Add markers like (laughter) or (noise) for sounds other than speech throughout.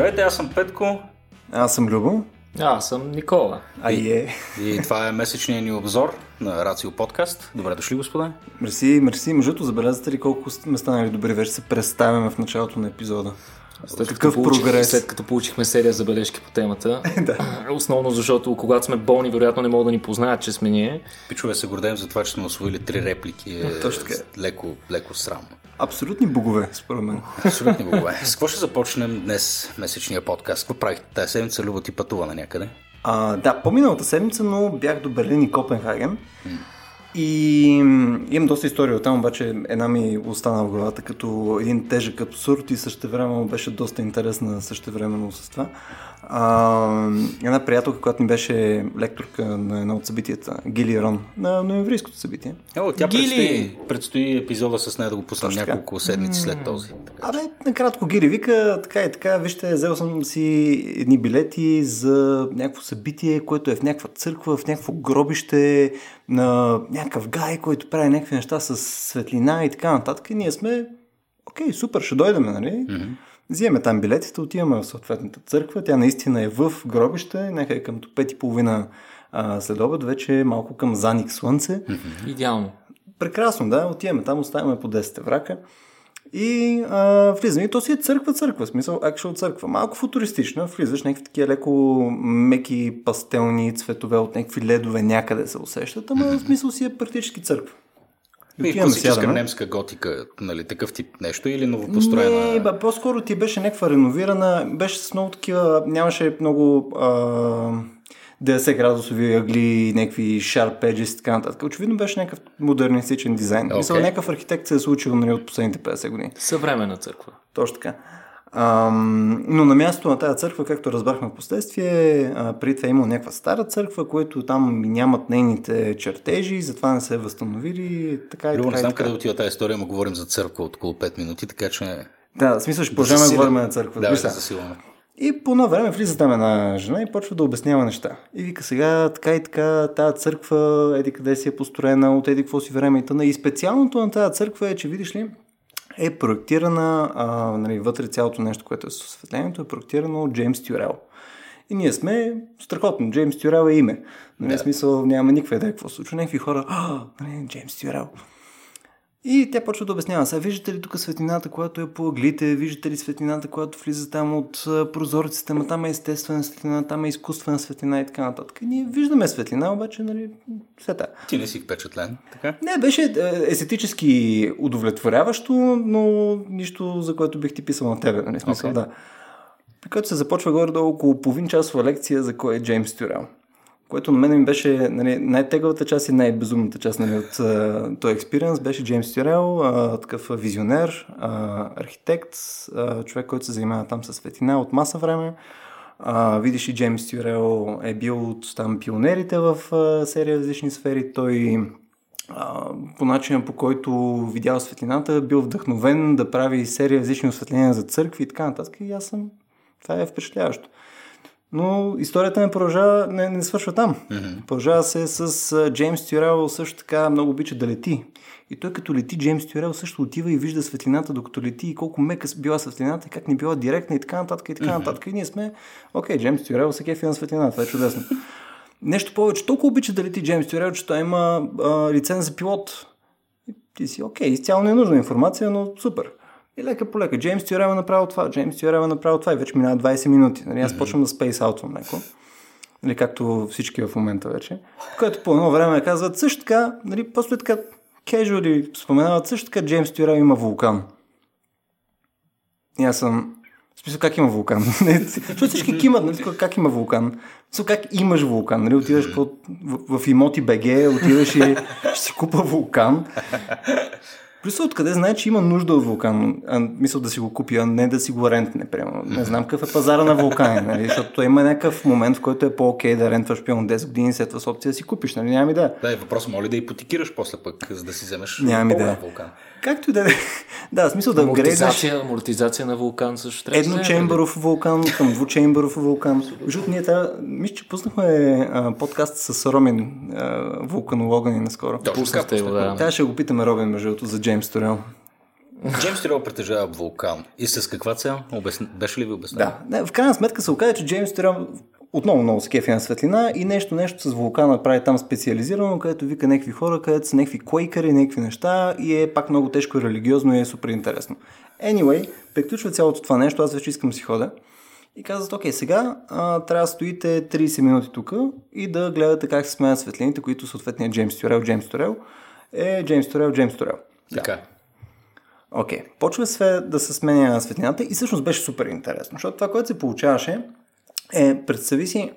Здравейте, аз съм Петко. Аз съм Любо. А, аз съм Никола. А и е. И това е месечният ни обзор на Рацио подкаст. Добре дошли, господа. Мерси, мерси. Между забелязате ли колко сме станали добри вече се представяме в началото на епизода. След като получих, прогрес. След като получихме серия забележки по темата. (laughs) да. Основно защото когато сме болни, вероятно не могат да ни познаят, че сме ние. Пичове се гордеем за това, че сме освоили три реплики. Е, Точно така. Леко, леко срамно. Абсолютни богове, според мен. Абсолютни богове. (laughs) С какво ще започнем днес месечния подкаст? Какво правихте тази седмица? Любо ти пътува на някъде? А, да, по-миналата седмица, но бях до Берлин и Копенхаген. М. И имам доста история от там, обаче една ми остана в главата като един тежък абсурд и същевременно беше доста интересна същевременно с това. А, една приятелка, която ни беше лекторка на едно от събитията, Гили Рон, на ноемврийското събитие. О, тя Гили! Предстои, предстои епизода с нея да го пуснем няколко седмици след този. Абе, накратко Гили вика, така и така, вижте, взел съм си едни билети за някакво събитие, което е в някаква църква, в някакво гробище, на някакъв гай, който прави някакви неща с светлина и така нататък. И ние сме, окей, супер, ще дойдем, нали? Mm-hmm. Взимаме там билетите, отиваме в съответната църква. Тя наистина е в гробище, някъде към пет и половина след обед, вече е малко към заник слънце. Идеално. Прекрасно, да. Отиваме там, оставяме по 10 врака. И а, влизаме. И то си е църква, църква, в смисъл actual църква. Малко футуристична, влизаш, някакви такива леко меки пастелни цветове от някакви ледове някъде се усещат, ама в смисъл си е практически църква. И класическа немска готика, нали, такъв тип нещо или новопостроена? Не, ба, по-скоро ти беше някаква реновирана, беше с много такива, нямаше много а, 90 градусови ъгли, някакви sharp edges и така нататък. Очевидно беше някакъв модернистичен дизайн. Okay. Мисля, някакъв архитект се е случил нали, от последните 50 години. Съвременна църква. Точно така. Ам, но на място на тази църква, както разбрахме в последствие, при това е имало някаква стара църква, което там нямат нейните чертежи, затова не се е възстановили. Така и Любо, така, не знам къде отива тази история, но говорим за църква от около 5 минути, така че... Да, смисъл ще продължаваме да говорим на църква. Да, да засилваме. И по едно време влиза там една жена и почва да обяснява неща. И вика сега така и така, тази църква, еди къде си е построена, от еди какво си време и тъна. И специалното на тази църква е, че видиш ли, е проектирана, а, нали, вътре цялото нещо, което е с осветлението, е проектирано от Джеймс Тюрел. И ние сме страхотно. Джеймс Тюрел е име. Нали, да. смисъл няма никаква идея какво случва. Някакви хора, а, нали, Джеймс Тюрел. И тя почва да обяснява. Сега виждате ли тук светлината, която е по ъглите, виждате ли светлината, която влиза там от прозорците, ма там е естествена светлина, там е изкуствена светлина и така нататък. И ние виждаме светлина, обаче, нали, света. Ти не си впечатлен, така? Не, беше е, естетически удовлетворяващо, но нищо, за което бих ти писал на тебе, нали, смисъл, okay. да. Който се започва горе-долу около половин часова лекция за кой е Джеймс Тюрел което на мен ми беше нали, най-тегалата част и най-безумната част нали, от uh, този експириенс беше Джеймс Тюрел, uh, такъв визионер, uh, архитект, uh, човек, който се занимава там с светлина от маса време. Uh, видиш и Джеймс Тюрел е бил от там пионерите в uh, серия различни сфери. Той uh, по начина по който видял светлината, бил вдъхновен да прави серия различни осветления за църкви и така нататък. И аз съм... Това е впечатляващо. Но историята не продължава, не, не свършва там. Mm-hmm. Продължава се с Джеймс Тюрел също така много обича да лети. И той като лети, Джеймс Тюрел също отива и вижда светлината докато лети и колко мека била светлината, и как не била директна и така нататък и така нататък. Mm-hmm. И ние сме, окей, Джеймс Тюрел се кефи на светлината, това е чудесно. (laughs) Нещо повече, толкова обича да лети Джеймс Тюрел, че той има а, лиценз за пилот. И ти си, окей, изцяло не е нужна информация, но супер. И лека по лека. Джеймс Тюрел е направил това, Джеймс Тюрел е направил това и вече минава 20 минути. Нали, аз почвам да спейс аутвам леко. Нали, както всички в момента вече. Което по едно време казват също така, нали, после така кежуали споменават също така Джеймс Тюрел има вулкан. И аз съм... В смисъл, как има вулкан? (laughs) Защото всички кимат, нали, как има вулкан. Смисъл, как имаш вулкан? Нали, отиваш в, в, в имоти БГ, отиваш и ще си купа вулкан. Плюс откъде знае, че има нужда от вулкан. А, мисля да си го купи, а не да си го рентне, прямо. Не знам какъв е пазара на вулкани, нали? защото има някакъв момент, в който е по-окей да рентваш пион 10 години, след това с опция да си купиш, нали? Нямам идея. Да, е въпрос, моли да ипотекираш после пък, за да си вземеш Нямам идея. вулкан. Както и да е. да, смисъл да амортизация, амортизация на вулкан също трябва. Едночембъров вулкан към двучембъров вулкан. Защото ние трябва, мисля, че пуснахме а, подкаст с Ромин, а, вулканолога ни наскоро. Точно така, да. Тя ще го питаме Робин, между за Джеймс Торел. Джеймс Тирол притежава вулкан. И с каква цел? Обясн... Беше ли ви обяснено? Да. Не, в крайна сметка се оказа, че Джеймс Тирол отново много скефи на светлина и нещо, нещо с вулкана прави там специализирано, където вика някакви хора, където са някакви квейкъри, някакви неща и е пак много тежко и религиозно и е супер интересно. Anyway, приключва цялото това нещо, аз вече искам си хода. И казват, окей, сега а, трябва да стоите 30 минути тук и да гледате как се сменят светлините, които съответният Джеймс Турел, Джеймс Турел е Джеймс Турел, Джеймс Турел. Така. Окей, okay. почва све, да се сменя светлината и всъщност беше супер интересно, защото това, което се получаваше е, представи си,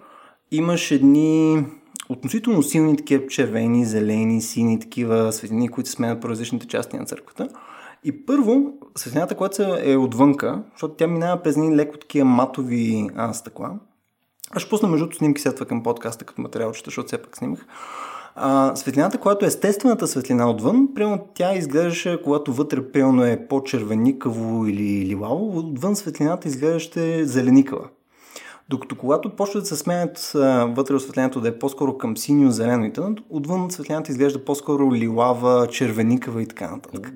имаш едни относително силни такива червени, зелени, сини такива светлини, които се сменят по различните части на църквата. И първо, светлината, която е отвънка, защото тя минава през ни леко такива матови а, стъкла. Аз ще пусна между снимки сега към подкаста като материал, защото все пак снимах. А, светлината, която е естествената светлина отвън, примерно тя изглеждаше, когато вътре примерно е по-червеникаво или лилаво, отвън светлината изглеждаше зеленикава. Докато когато почват да се сменят вътре осветлението да е по-скоро към синьо, зелено и т.н., отвън светлината изглежда по-скоро лилава, червеникава и така нататък.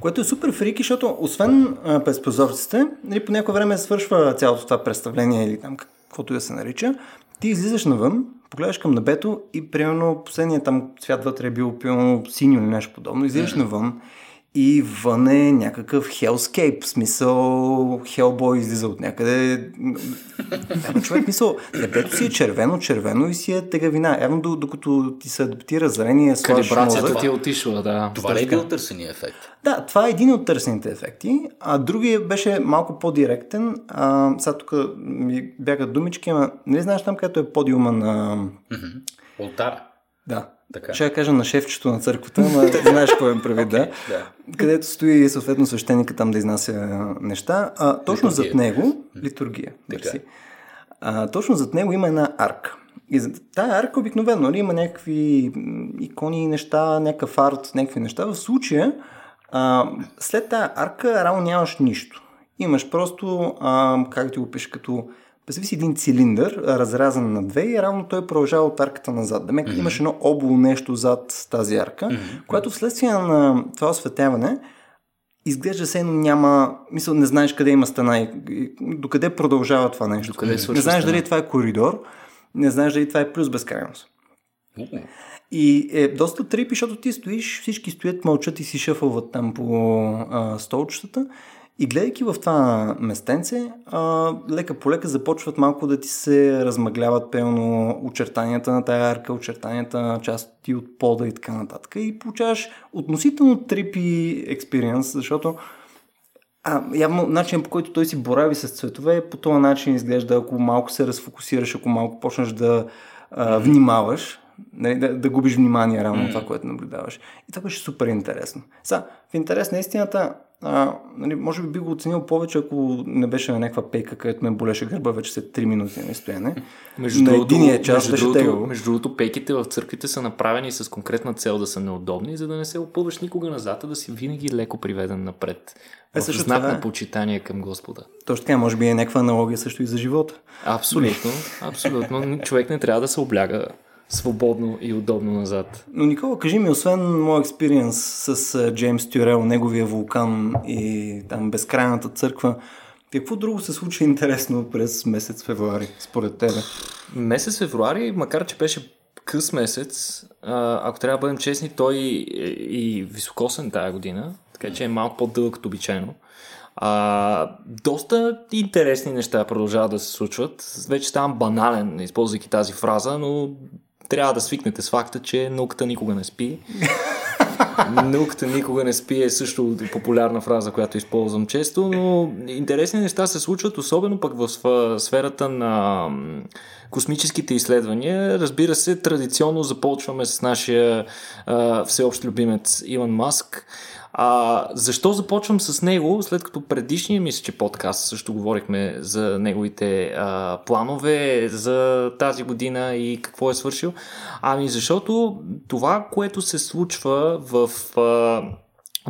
Което е супер фрики, защото освен а, през прозорците, нали, по някое време свършва цялото това представление или там каквото да се нарича, ти излизаш навън, погледаш към небето и примерно последният там цвят вътре е бил пилно синьо или нещо подобно, излизаш навън и вън е някакъв в смисъл Хелбой излиза от някъде. Ама човек, мисъл, небето си е червено, червено и си е тегавина. Явно докато ти се адаптира зрение, Калибрацията ти е отишла, да. Това ли е един от търсения ефект? Да, това е един от търсените ефекти, а другия беше малко по-директен. А, сега тук ми бягат думички, ама не знаеш там, където е подиума на... Mm-hmm. Да. Така. Ще я кажа на шефчето на църквата, но (laughs) знаеш какво им прави, да? да. Където стои съответно свещеника там да изнася неща. А, точно литургия. зад него, литургия, си, а, точно зад него има една арка. И за тая арка обикновено нали, има някакви икони, неща, някакъв арт, някакви неща. В случая, а, след тая арка, рано нямаш нищо. Имаш просто, а, как ти го пише, като Представи си един цилиндър, разрязан на две и равно той продължава от арката назад. Демек mm-hmm. имаш едно обло нещо зад тази арка, mm-hmm. което вследствие на това осветяване изглежда се едно няма, мисъл, не знаеш къде има стена и, и докъде продължава това нещо. Докъде mm-hmm. Не знаеш стена. дали това е коридор, не знаеш дали това е плюс безкрайност. Mm-hmm. И е доста трипи, защото ти стоиш, всички стоят, мълчат и си шъфълват там по а, столчетата и гледайки в това местенце, а, лека по лека започват малко да ти се размъгляват пълно очертанията на тая арка, очертанията на части от пода и така нататък. И получаваш относително трипи експириенс, защото а, явно начин по който той си борави с цветове, по този начин изглежда, ако малко се разфокусираш, ако малко почнеш да а, внимаваш, нали, да, да губиш внимание рано mm. това, което наблюдаваш. И това беше супер интересно. Са, в интерес на истината, а, нали, може би би го оценил повече, ако не беше на някаква пейка, където ме болеше гърба вече след 3 минути на стояне. Между на другото, единия час между беше другото, между другото, пейките в църквите са направени с конкретна цел да са неудобни, за да не се опълваш никога назад, а да си винаги леко приведен напред. Е, също знак това, на почитание към Господа. Точно така, може би е някаква аналогия също и за живота. Абсолютно, абсолютно. Човек не трябва да се обляга свободно и удобно назад. Но Никола, кажи ми, освен моят експириенс с Джеймс Тюрел, неговия вулкан и там безкрайната църква, какво друго се случи интересно през месец февруари, според тебе? Месец февруари, макар че беше къс месец, ако трябва да бъдем честни, той е и високосен тази година, така че е малко по-дълъг от обичайно. А, доста интересни неща продължават да се случват. Вече ставам банален, използвайки тази фраза, но трябва да свикнете с факта, че науката никога не спи. (laughs) науката никога не спи е също популярна фраза, която използвам често, но интересни неща се случват, особено пък в сферата на космическите изследвания. Разбира се, традиционно започваме с нашия а, всеобщ любимец Илон Маск. А, защо започвам с него, след като предишния мисля, че подкаст също говорихме за неговите а, планове за тази година и какво е свършил? Ами защото това, което се случва в а,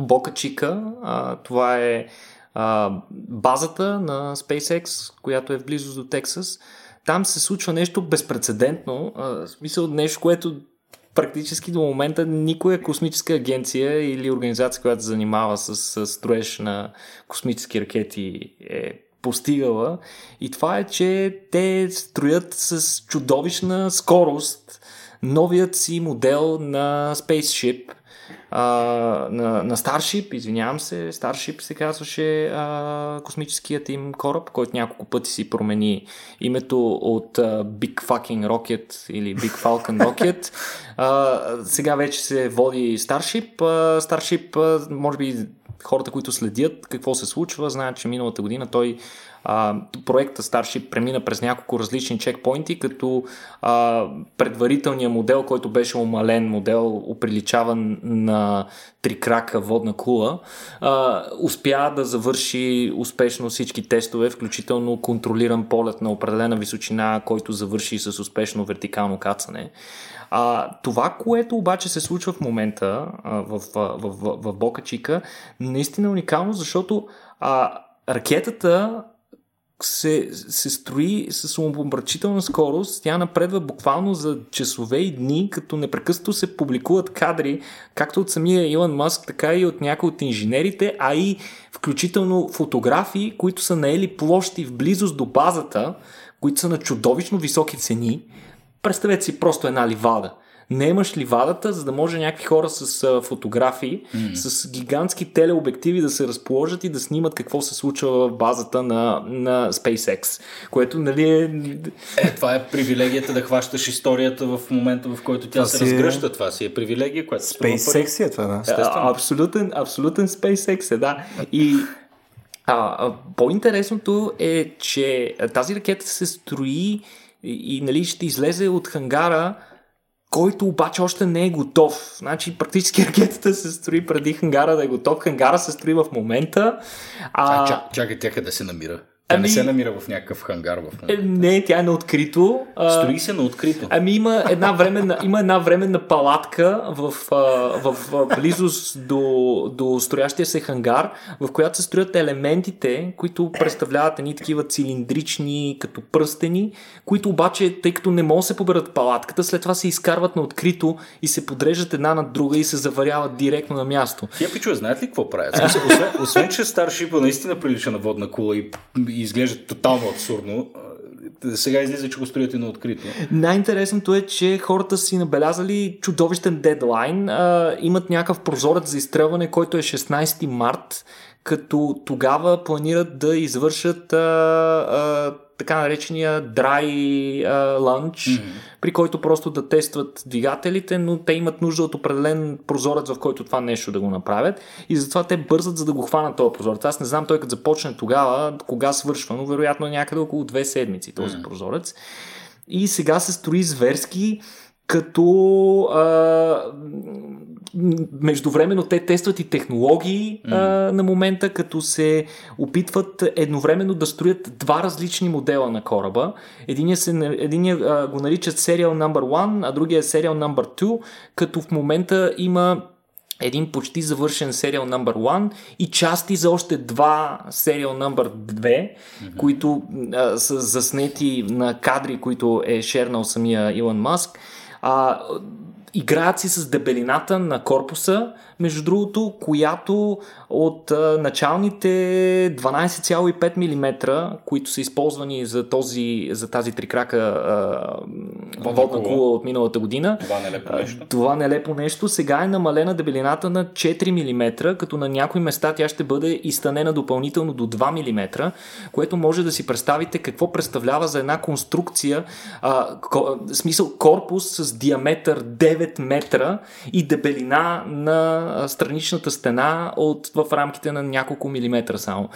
Бока Чика, а, това е а, базата на SpaceX, която е в близост до Тексас, там се случва нещо безпредседентно, в смисъл нещо, което практически до момента никоя космическа агенция или организация, която занимава с, с строеж на космически ракети е постигала. И това е, че те строят с чудовищна скорост новият си модел на Spaceship, а, на, на Starship, извинявам се, Starship се казваше а, космическият им кораб, който няколко пъти си промени името от а, Big Fucking Rocket или Big Falcon (laughs) Rocket. А, сега вече се води Starship. А, Starship, а, може би хората, които следят какво се случва, знаят, че миналата година той а, проекта Starship премина през няколко различни чекпоинти, като а, предварителният модел, който беше омален модел, оприличаван на трикрака водна кула, а, успя да завърши успешно всички тестове, включително контролиран полет на определена височина, който завърши с успешно вертикално кацане. А, това, което обаче се случва в момента а, в, в, в, в, Бока Чика, наистина е уникално, защото а, ракетата се, се строи с умопомрачителна скорост. Тя напредва буквално за часове и дни, като непрекъснато се публикуват кадри, както от самия Илон Маск, така и от някои от инженерите, а и включително фотографии, които са наели площи в близост до базата, които са на чудовищно високи цени. Представете си просто една ливада не имаш ливадата, за да може някакви хора с фотографии, mm. с гигантски телеобективи да се разположат и да снимат какво се случва в базата на, на SpaceX. Което, нали е... Е, това е привилегията да хващаш историята в момента, в който тя това се е... разгръща. Това си е привилегия, която... SpaceX е това, да. А, абсолютен, абсолютен SpaceX е, да. И а, а, по-интересното е, че тази ракета се строи и, и нали, ще излезе от хангара който обаче още не е готов. Значи практически (laughs) ракетата се строи преди хангара да е готов. Хангара се строи в момента. А, а чак, чакай, тя къде се намира? Тя ами, не се намира в някакъв хангар в момента. Е, не, тя е на открито. Строи се на открито. Ами има една временна, има една временна палатка в, в, в близост до, до строящия се хангар, в която се строят елементите, които представляват едни такива цилиндрични, като пръстени, които обаче, тъй като не могат да се поберат палатката, след това се изкарват на открито и се подреждат една на друга и се заваряват директно на място. Тия пичове знаят ли какво правят? освен, освен, че Старшипа наистина прилича на водна кула и изглежда тотално абсурдно. Сега излиза, че го строят и на открито. Най-интересното е, че хората си набелязали чудовищен дедлайн. А, имат някакъв прозорец за изстрелване, който е 16 март, като тогава планират да извършат а, а, така наречения dry launch, mm-hmm. при който просто да тестват двигателите, но те имат нужда от определен прозорец, в който това нещо да го направят и затова те бързат за да го хванат този прозорец. Аз не знам той като започне тогава, кога свършва, но вероятно е някъде около две седмици този mm-hmm. прозорец. И сега се строи зверски, като а, междувременно те тестват и технологии mm. а, на момента, като се опитват едновременно да строят два различни модела на кораба. Единия, се, единия а, го наричат Serial Number 1, а другия е Serial Number 2, като в момента има един почти завършен Serial Number 1 и части за още два Serial Number 2, mm-hmm. които а, са заснети на кадри, които е шернал самия Илон Маск. А, играят си с дебелината на корпуса, между другото, която от а, началните 12,5 мм, които са използвани за, този, за тази трикрака а, водна кула от миналата година, това нелепо нещо. това нелепо нещо, сега е намалена дебелината на 4 мм, като на някои места тя ще бъде изтънена допълнително до 2 мм, което може да си представите какво представлява за една конструкция, а, ко, смисъл корпус с диаметър 9 метра и дебелина на страничната стена от, в рамките на няколко милиметра само.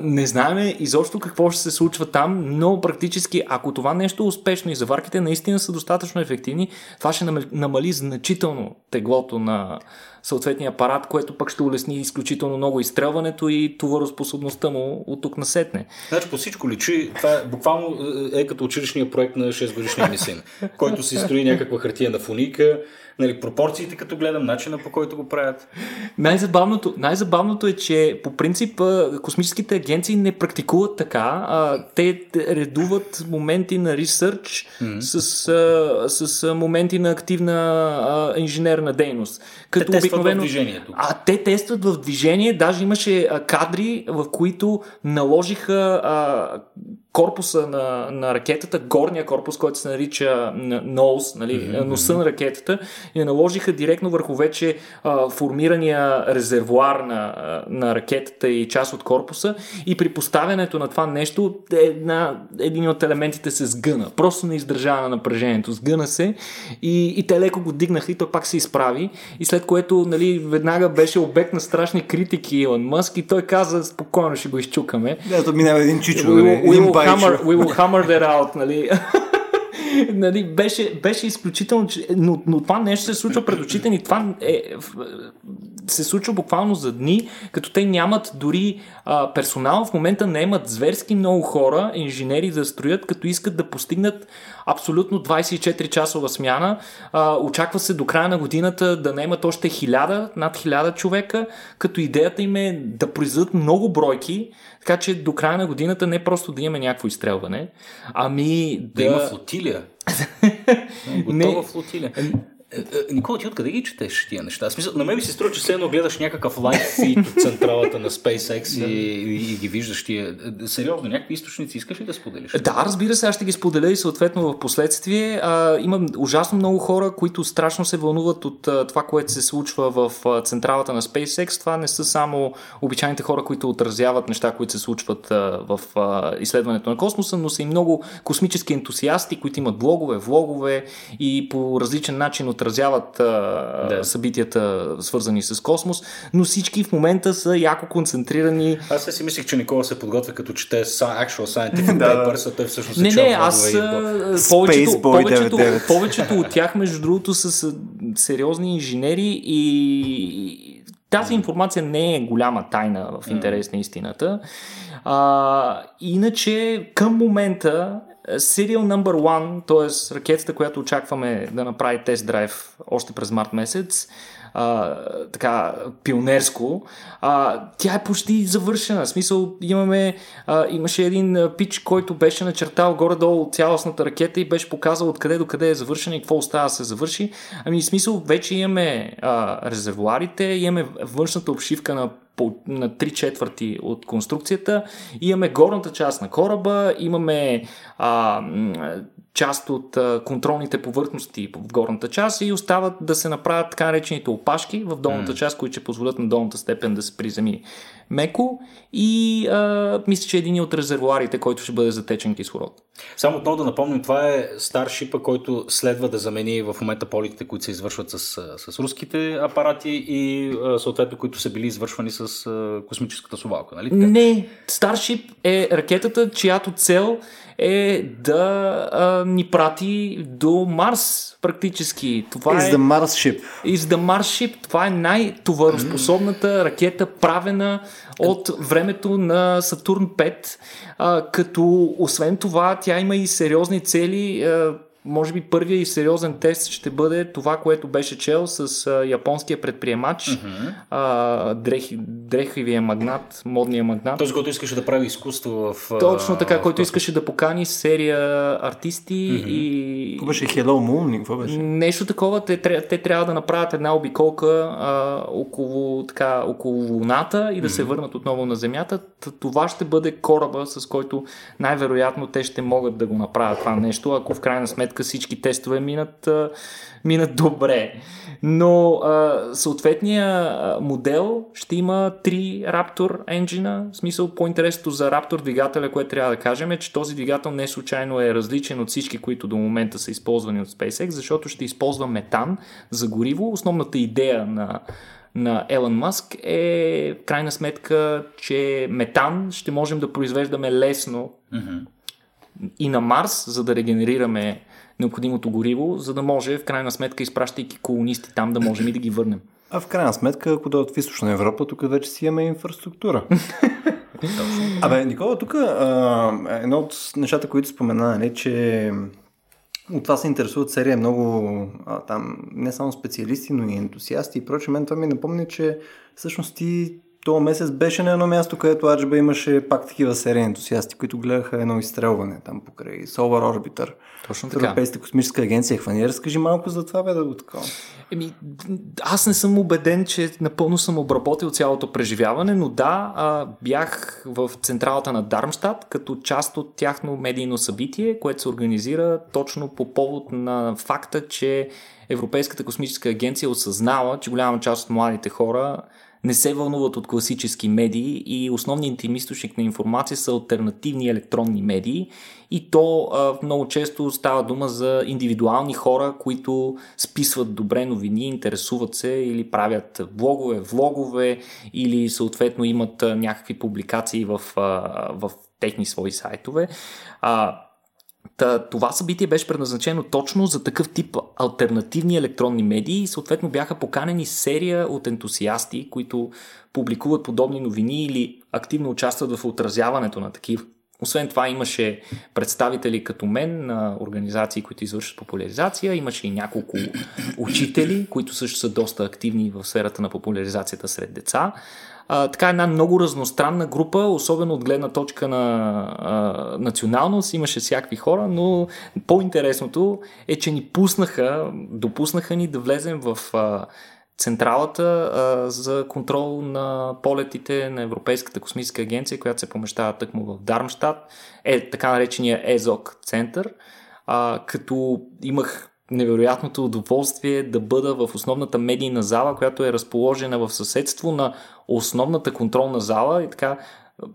Не знаем изобщо какво ще се случва там, но практически, ако това нещо е успешно и заварките наистина са достатъчно ефективни, това ще намали значително теглото на съответния апарат, което пък ще улесни изключително много изстрелването и товароспособността му от тук насетне. Значи по всичко личи, това е, буквално е като училищния проект на 6 годишния ми син, (laughs) който си строи някаква хартия на фуника, нали, пропорциите, като гледам, начина по който го правят. Най-забавното, най-забавното е, че по принцип космическите агенции не практикуват така. А, те редуват моменти на ресърч mm-hmm. с, а, с моменти на активна а, инженерна дейност. Като те обикновено, в движението. А те тестват в движение. Даже имаше а, кадри, в които наложиха а, корпуса на, на ракетата, горния корпус, който се нарича nose, нали, mm-hmm. носа на ракетата, и наложиха директно върху вече а, формирания резервуар на, на ракетата и част от корпуса и при поставянето на това нещо една, един от елементите се сгъна. Просто не издържава на напрежението. Сгъна се и, и те леко го дигнаха и той пак се изправи и след което нали, веднага беше обект на страшни критики Илон Мъск и той каза спокойно ще го изчукаме. Да, то минава един чичо. Will hammer, we will hammer that out, нали? (laughs) нали, беше, беше изключително. Но, но това нещо се случва пред очите ни. Това е, се случва буквално за дни, като те нямат дори а, персонал. В момента не имат зверски много хора, инженери да строят, като искат да постигнат абсолютно 24 часова смяна. А, очаква се до края на годината да наемат още 1000, над 1000 човека, като идеята им е да произведат много бройки, така че до края на годината не просто да имаме някакво изстрелване, ами да... Да има флотилия. (laughs) Готова флотилия. Е, е, Никола, ти откъде ги четеш тия неща? Смисъл, на мен ми се струва, че все едно гледаш някакъв лайф фит от централата на SpaceX и, и, и ги виждаш тия. Е, сериозно, някакви източници искаш ли да споделиш? Да, разбира се, аз ще ги споделя и съответно в последствие. А, имам ужасно много хора, които страшно се вълнуват от а, това, което се случва в а, централата на SpaceX. Това не са само обичайните хора, които отразяват неща, които се случват а, в а, изследването на космоса, но са и много космически ентусиасти, които имат блогове, влогове и по различен начин отразяват а, да. събитията, свързани с космос, но всички в момента са яко концентрирани. Аз си мислих, че Никола се подготвя като чете actual scientific (laughs) да, papers, а той всъщност Не, не, аз повечето, повечето, повечето от тях, между другото, са сериозни инженери и тази информация не е голяма тайна в интерес на истината. А, иначе към момента Serial Number One, т.е. ракетата, която очакваме да направи тест драйв още през март месец, а, така пионерско, а, тя е почти завършена. В смисъл имаме, а, имаше един пич, който беше начертал горе-долу цялостната ракета и беше показал откъде до къде е завършена и какво остава да се завърши. Ами в смисъл вече имаме а, резервуарите, имаме външната обшивка на по, на 3 четвърти от конструкцията. Имаме горната част на кораба, имаме а, част от а, контролните повърхности в горната част и остават да се направят така наречените опашки в долната mm. част, които ще позволят на долната степен да се приземи меко и а, мисля, че е един от резервуарите, който ще бъде затечен кислород. Само отново да напомним, това е Старшипа, който следва да замени в момента полетите, които се извършват с, с руските апарати и съответно, които са били извършвани с космическата совалка. Нали? Не, Старшип е ракетата, чиято цел е да а, ни прати до Марс практически. Това Is е, the Mars ship. Is the Mars ship. Това е най-товароспособната ракета, правена от времето на Сатурн 5, а, като освен това тя има и сериозни цели. А, може би първият и сериозен тест ще бъде това, което беше чел с а, японския предприемач, mm-hmm. а, дрехи, дрехивия магнат, модния магнат. Този, който искаше да прави изкуство в... Точно така, в който искаше да покани серия артисти mm-hmm. и... Какво беше Hello Moon? Какво беше? Нещо такова. Те, те трябва да направят една обиколка а, около, така, около Луната и да mm-hmm. се върнат отново на Земята. Това ще бъде кораба, с който най-вероятно те ще могат да го направят това нещо, ако в крайна сметка всички тестове минат, минат добре. Но а, съответния модел ще има три Raptor енджина. В смисъл по-интересното за Raptor двигателя, което трябва да кажем е, че този двигател не случайно е различен от всички, които до момента са използвани от SpaceX, защото ще използва метан за гориво. Основната идея на на Елън Мъск е в крайна сметка, че метан ще можем да произвеждаме лесно mm-hmm. и на Марс, за да регенерираме необходимото гориво, за да може в крайна сметка, изпращайки колонисти там, да можем и да ги върнем. А в крайна сметка, ако дойдат в източна Европа, тук вече си имаме инфраструктура. (laughs) Абе, Никола, тук едно от нещата, които спомена, е, че от това се интересуват серия много а, там не само специалисти, но и ентусиасти и прочее. Мен това ми напомня, че всъщност ти този месец беше на едно място, където Аджба имаше пак такива серии ентусиасти, които гледаха едно изстрелване там покрай Solar Orbiter. Точно така. Европейската космическа агенция. Хвани, разкажи малко за това, бе, да го такова. Еми, аз не съм убеден, че напълно съм обработил цялото преживяване, но да, а, бях в централата на Дармштадт като част от тяхно медийно събитие, което се организира точно по повод на факта, че Европейската космическа агенция осъзнава, че голяма част от младите хора не се вълнуват от класически медии и основният им източник на информация са альтернативни електронни медии и то а, много често става дума за индивидуални хора, които списват добре новини, интересуват се или правят блогове, влогове или съответно имат някакви публикации в, а, в техни свои сайтове. А, Та, това събитие беше предназначено точно за такъв тип альтернативни електронни медии и съответно бяха поканени серия от ентусиасти, които публикуват подобни новини или активно участват в отразяването на такива. Освен това имаше представители като мен на организации, които извършват популяризация, имаше и няколко учители, които също са доста активни в сферата на популяризацията сред деца. А, така една много разностранна група, особено от гледна точка на а, националност, имаше всякакви хора, но по-интересното е, че ни пуснаха, допуснаха ни да влезем в а, централата а, за контрол на полетите на Европейската космическа агенция, която се помещава тъкмо в Дармштадт, е така наречения ЕЗОК център, а, като имах невероятното удоволствие да бъда в основната медийна зала, която е разположена в съседство на основната контролна зала. И така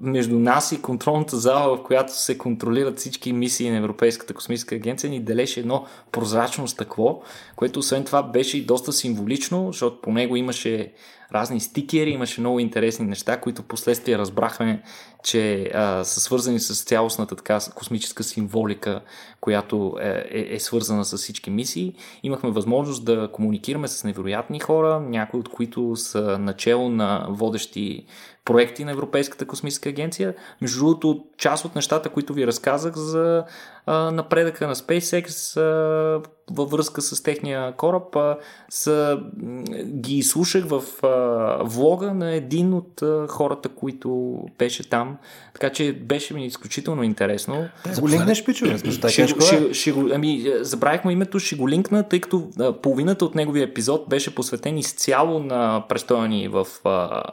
между нас и контролната зала, в която се контролират всички мисии на Европейската космическа агенция, ни делеше едно прозрачно стъкло, което освен това беше и доста символично, защото по него имаше разни стикери, имаше много интересни неща, които последствие разбрахме, че а, са свързани с цялостната така космическа символика, която е, е, е свързана с всички мисии. Имахме възможност да комуникираме с невероятни хора, някои от които са начало на водещи проекти на Европейската космическа агенция. Между другото, част от нещата, които ви разказах за а, напредъка на SpaceX а, във връзка с техния кораб, а, са, ги слушах в а, влога на един от а, хората, които беше там. Така че беше ми изключително интересно. Да, го линкнеш, пичове. Ще, ами, забравих му името, ще го линкна, тъй като а, половината от неговия епизод беше посветен изцяло на престоя ни в, а,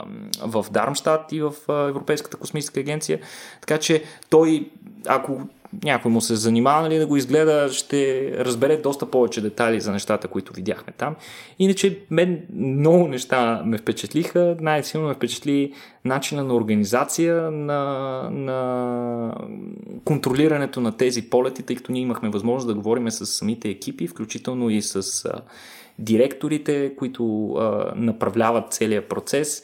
в Дармштадт и в Европейската космическа агенция. Така че той, ако някой му се занимава нали, да го изгледа, ще разбере доста повече детайли за нещата, които видяхме там. Иначе мен много неща ме впечатлиха. Най-силно ме впечатли начина на организация на, на контролирането на тези полети, тъй като ние имахме възможност да говорим с самите екипи, включително и с директорите, които а, направляват целият процес.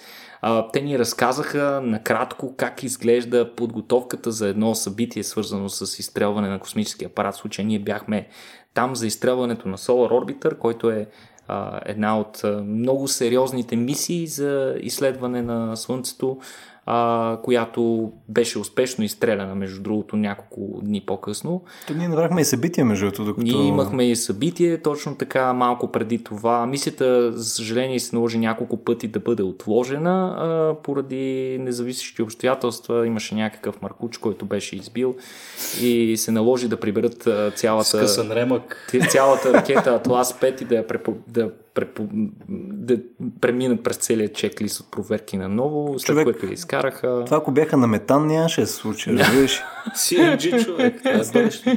Те ни разказаха накратко как изглежда подготовката за едно събитие, свързано с изстрелване на космически апарат. В случая ние бяхме там за изстрелването на Solar Orbiter, който е а, една от много сериозните мисии за изследване на Слънцето а, която беше успешно изстреляна, между другото, няколко дни по-късно. То ние направихме и събитие, между другото. Докато... Ние имахме и събитие, точно така, малко преди това. Мисията, за съжаление, се наложи няколко пъти да бъде отложена а, поради независещи обстоятелства. Имаше някакъв маркуч, който беше избил и се наложи да приберат цялата, Скъсан ремък. цялата ракета Атлас 5 и да я препо... да да преминат през целия чеклист от проверки на ново, след човек, което я изкараха. Това ако бяха на метан, нямаше да се случи, разбираш. (laughs) CNG човек.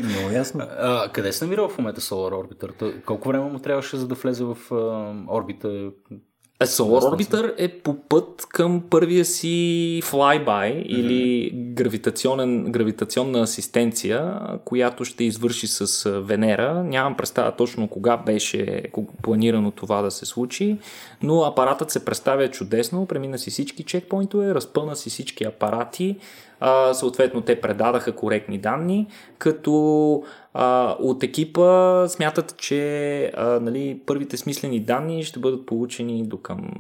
Много ясно. А, къде се намира в момента Solar Orbiter? Колко време му трябваше за да влезе в а, орбита? Solar Orbiter е по път към първия си flyby mm-hmm. или гравитационен, гравитационна асистенция, която ще извърши с Венера. Нямам представа точно кога беше планирано това да се случи, но апаратът се представя чудесно, премина си всички чекпоинтове, разпълна си всички апарати, а, съответно те предадаха коректни данни, като а, от екипа смятат, че а, нали, първите смислени данни ще бъдат получени до към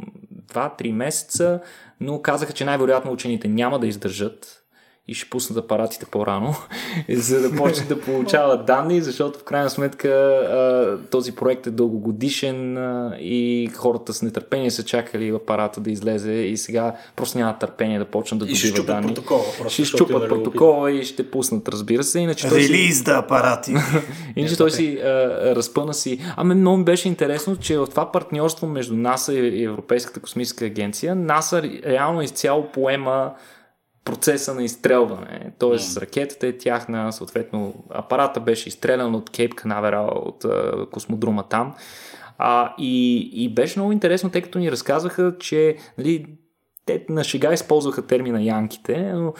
2-3 месеца, но казаха, че най-вероятно учените няма да издържат и ще пуснат апаратите по-рано, (laughs) за да почнат да получават данни, защото в крайна сметка този проект е дългогодишен и хората с нетърпение са чакали апарата да излезе и сега просто нямат търпение да почнат да добиват данни. Протокола, ще щупат протокола и ще пуснат, разбира се. Иначе Релиз си... да апарати. (laughs) Иначе той си а, разпъна си. Ами много ми беше интересно, че в това партньорство между НАСА и Европейската космическа агенция, НАСА реално изцяло поема процеса на изстрелване. Тоест, mm. ракетата е тяхна, съответно, апарата беше изстрелян от Кейп Канаверал, от а, космодрума там. А, и, и беше много интересно, тъй като ни разказваха, че нали, те на шега използваха термина янките, но,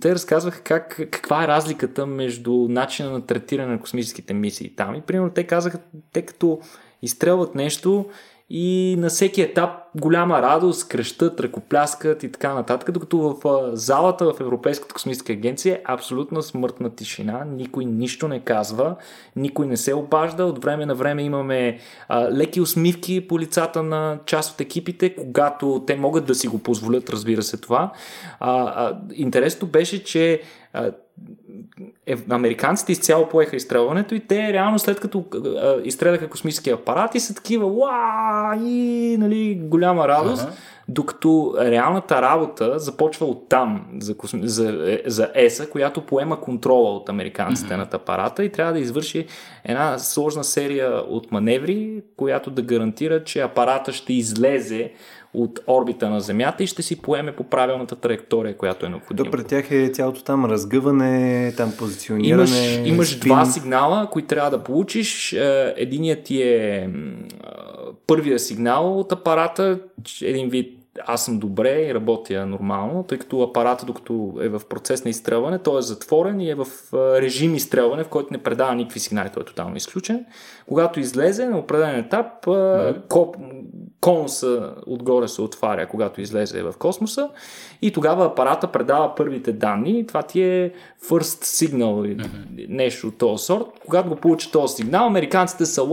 те разказваха как, каква е разликата между начина на третиране на космическите мисии там. И примерно те казаха, те като изстрелват нещо и на всеки етап голяма радост, крещат, ръкопляскат и така нататък, докато в залата в Европейската космическа агенция е абсолютна смъртна тишина, никой нищо не казва, никой не се обажда, от време на време имаме а, леки усмивки по лицата на част от екипите, когато те могат да си го позволят, разбира се това. А, а, интересното беше, че е, американците изцяло поеха изстрелването и те реално след като а, изстреляха космически апарати са такива ва и нали, голяма радост, ага. докато реалната работа започва от там за, за, за ЕСА, която поема контрола от американците над апарата и трябва да извърши една сложна серия от маневри, която да гарантира, че апарата ще излезе от орбита на Земята и ще си поеме по правилната траектория, която е необходима. Да, пред тях е цялото там разгъване, там позициониране. Имаш, имаш два сигнала, които трябва да получиш. Е, единият ти е първия сигнал от апарата, един вид аз съм добре и работя нормално, тъй като апарата, докато е в процес на изстрелване, той е затворен и е в режим изстрелване, в който не предава никакви сигнали, той е тотално изключен. Когато излезе на определен етап, коп, конуса отгоре се отваря, когато излезе в космоса и тогава апарата предава първите данни. Това ти е first signal, mm-hmm. нещо от този сорт. Когато го получи този сигнал, американците са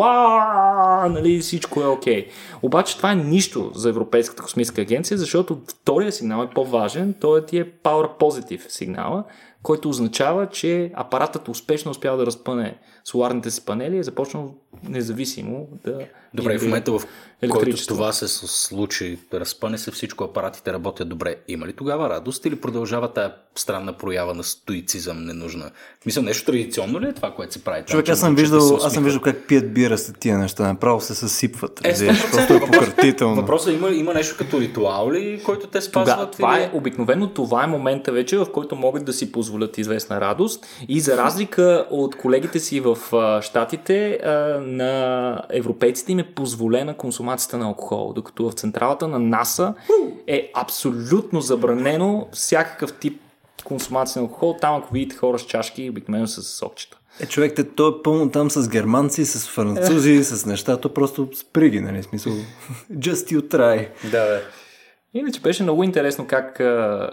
нали, всичко е окей. Okay. Обаче това е нищо за Европейската космическа агенция, защото втория сигнал е по-важен. Той ти е power positive сигнала, който означава, че апаратът успешно успява да разпъне соларните си панели и е започнал независимо да. Добре, в момента в който това се случи, разпъне се всичко, апаратите работят добре. Има ли тогава радост или продължава тая странна проява на стоицизъм ненужна? Мисля, нещо традиционно ли е това, което се прави? Човек, аз съм, виждал, аз съм виждал как пият бира с тия неща, направо се съсипват. Е, просто е пократително. Въпросът е, има, има нещо като ритуал ли, който те спазват? Тога, това е, обикновено това е момента вече, в който могат да си позволят известна радост и за разлика от колегите си в Штатите на европейците им е позволена консумацията на алкохол, докато в централата на НАСА е абсолютно забранено всякакъв тип консумация на алкохол. Там, ако видите хора с чашки, обикновено с сокчета. Е, човек, те, то е пълно там с германци, с французи, с неща, то просто сприги, нали, смисъл. (laughs) Just you try. Да, бе. Иначе беше много интересно как а,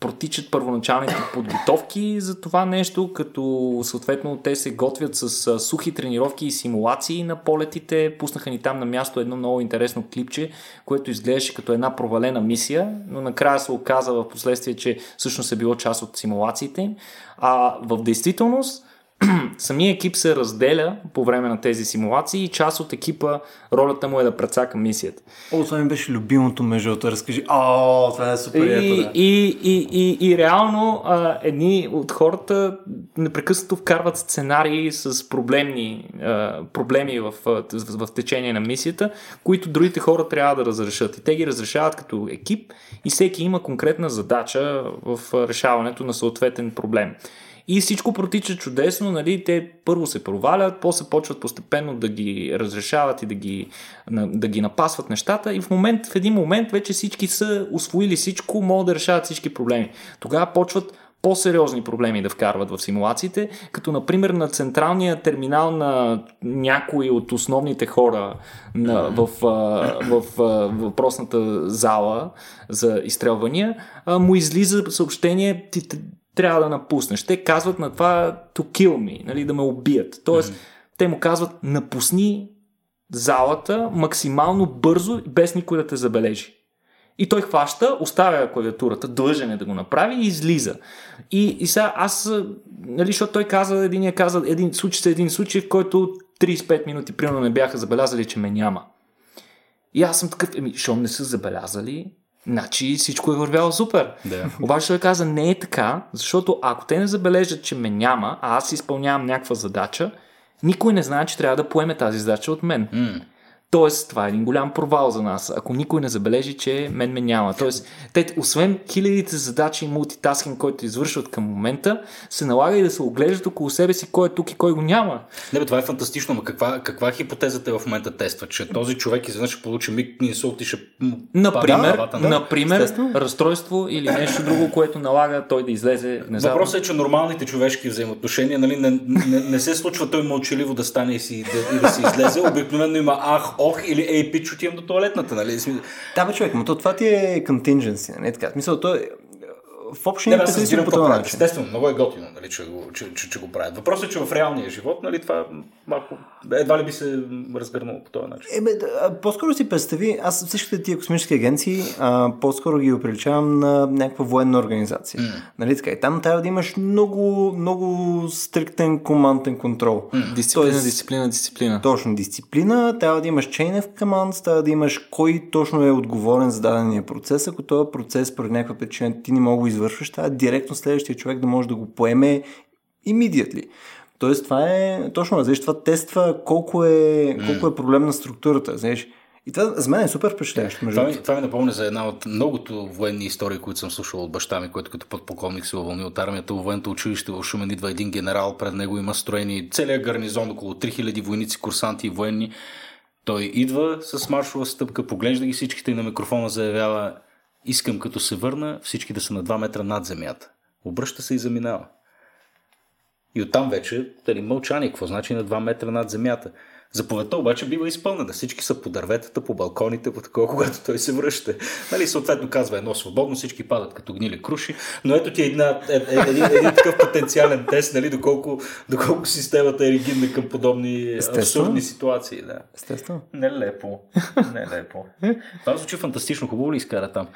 протичат първоначалните подготовки за това нещо, като съответно те се готвят с а, сухи тренировки и симулации на полетите. Пуснаха ни там на място едно много интересно клипче, което изглеждаше като една провалена мисия, но накрая се оказа в последствие, че всъщност е било част от симулациите им. А в действителност (clears throat) самия екип се разделя по време на тези симулации и част от екипа ролята му е да прецака мисията. О, това ми беше любимото между да разкажи. О, това е супер и, яко, да. и, и, и, и, реално а, едни от хората непрекъснато вкарват сценарии с проблемни а, проблеми в, в, в, в течение на мисията, които другите хора трябва да разрешат. И те ги разрешават като екип и всеки има конкретна задача в решаването на съответен проблем. И всичко протича чудесно, нали? Те първо се провалят, после почват постепенно да ги разрешават и да ги, да ги напасват нещата и в, момент, в един момент вече всички са освоили всичко, могат да решават всички проблеми. Тогава почват по-сериозни проблеми да вкарват в симулациите, като например на централния терминал на някои от основните хора на, в, в, в, въпросната зала за изстрелвания, му излиза съобщение, ти трябва да напуснеш. Те казват на това to kill me, нали, да ме убият. Тоест, mm-hmm. те му казват напусни залата максимално бързо, без никой да те забележи. И той хваща, оставя клавиатурата, длъжен е да го направи и излиза. И, и сега аз, нали, защото той каза, един е каза, един, случи се един случай, в който 35 минути примерно не бяха забелязали, че ме няма. И аз съм такъв, еми, що не са забелязали, значи всичко е вървяло супер. Да. Обаче той каза, не е така, защото ако те не забележат, че ме няма, а аз изпълнявам някаква задача, никой не знае, че трябва да поеме тази задача от мен. Mm. Тоест, това е един голям провал за нас, ако никой не забележи, че мен ме няма. Тоест, те, освен хилядите задачи и мултитаскинг, който извършват към момента, се налага и да се оглеждат около себе си кой е тук и кой го няма. Не, бе, това е фантастично, но каква, каква хипотеза в момента тества? Че този човек изведнъж ще получи миг инсулт и ще Например, главата, да? например разстройство или нещо друго, което налага той да излезе внезапно. Въпросът е, че нормалните човешки взаимоотношения нали, не, не, не, се случва той мълчаливо да стане и, си, да, и да си излезе. Обикновено има ах, ох или ей, пич, отивам до туалетната, нали? Да, бе, човек, но то, това ти е contingency, нали така? Смисъл, то е, в общи не, се по този начин. Естествено, много е готино, нали, че, го, че, че, че, го правят. Въпросът е, че в реалния живот, нали, това малко, едва ли би се разгърнало по този начин. Ебе, по-скоро си представи, аз всичките тия космически агенции а, по-скоро ги оприличавам на някаква военна организация. Mm. Нали, така, и там трябва да имаш много, много стриктен команден контрол. Mm. Дисциплина, Тоест, дисциплина, дисциплина. Точно, дисциплина, трябва да имаш chain of command, трябва да имаш кой точно е отговорен за дадения процес, ако този процес поради някаква причина ти не мога извършваш, трябва директно следващия човек да може да го поеме immediately. Тоест, това е точно, знаеш, това тества колко е, колко е проблем на структурата, знаеш. И това за мен е супер впечатляващо. Това, ми, това ми напомня за една от многото военни истории, които съм слушал от баща ми, който като подполковник се уволни от армията. В военното училище в Шумен идва един генерал, пред него има строени целият гарнизон, около 3000 войници, курсанти и военни. Той идва с маршова стъпка, поглежда ги всичките и на микрофона заявява Искам като се върна всички да са на 2 метра над земята. Обръща се и заминава. И оттам вече дали, мълчание, какво значи на 2 метра над земята. Заповедта обаче бива изпълнена. Всички са по дърветата, по балконите, по такова, когато той се връща. Нали, съответно казва едно свободно, всички падат като гнили круши, но ето ти е една, е, е, един, един, такъв потенциален тест, нали, доколко, доколко системата е ригидна към подобни Естествено. абсурдни ситуации. Да. Естествено. Нелепо. Нелепо. (laughs) Това звучи фантастично. Хубаво ли изкара там?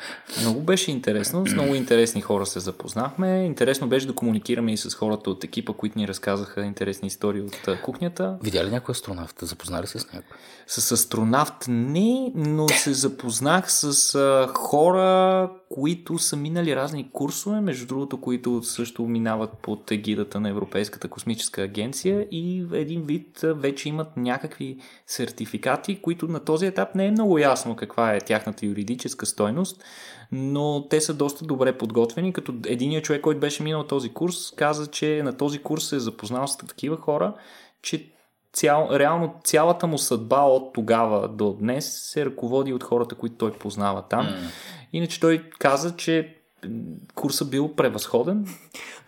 Много беше интересно. С много интересни хора се запознахме. Интересно беше да комуникираме и с хората от екипа, които ни разказаха интересни истории от кухнята. Видя ли някой астронавт? Запознали се с някой? С астронавт не, но се запознах с а, хора, които са минали разни курсове, между другото, които също минават под егидата на Европейската космическа агенция и един вид вече имат някакви сертификати, които на този етап не е много ясно каква е тяхната юридическа стойност, но те са доста добре подготвени, като единият човек, който беше минал този курс, каза, че на този курс се е запознал с такива хора, че цял, реално цялата му съдба от тогава до днес се ръководи от хората, които той познава там. Mm. Иначе той каза, че курсът бил превъзходен.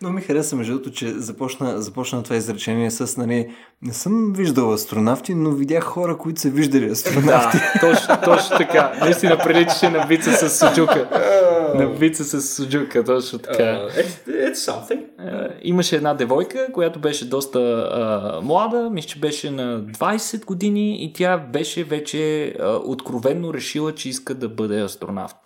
Но ми хареса, между другото, че започна, започна това изречение с, нали, не съм виждал астронавти, но видях хора, които са виждали астронавти. Да, точно, точно така. Наистина приличаше на вица с Суджука. (laughs) на вица с Суджука, точно така. Uh, it's, it's something. Uh, имаше една девойка, която беше доста uh, млада, мисля, че беше на 20 години и тя беше вече uh, откровенно решила, че иска да бъде астронавт.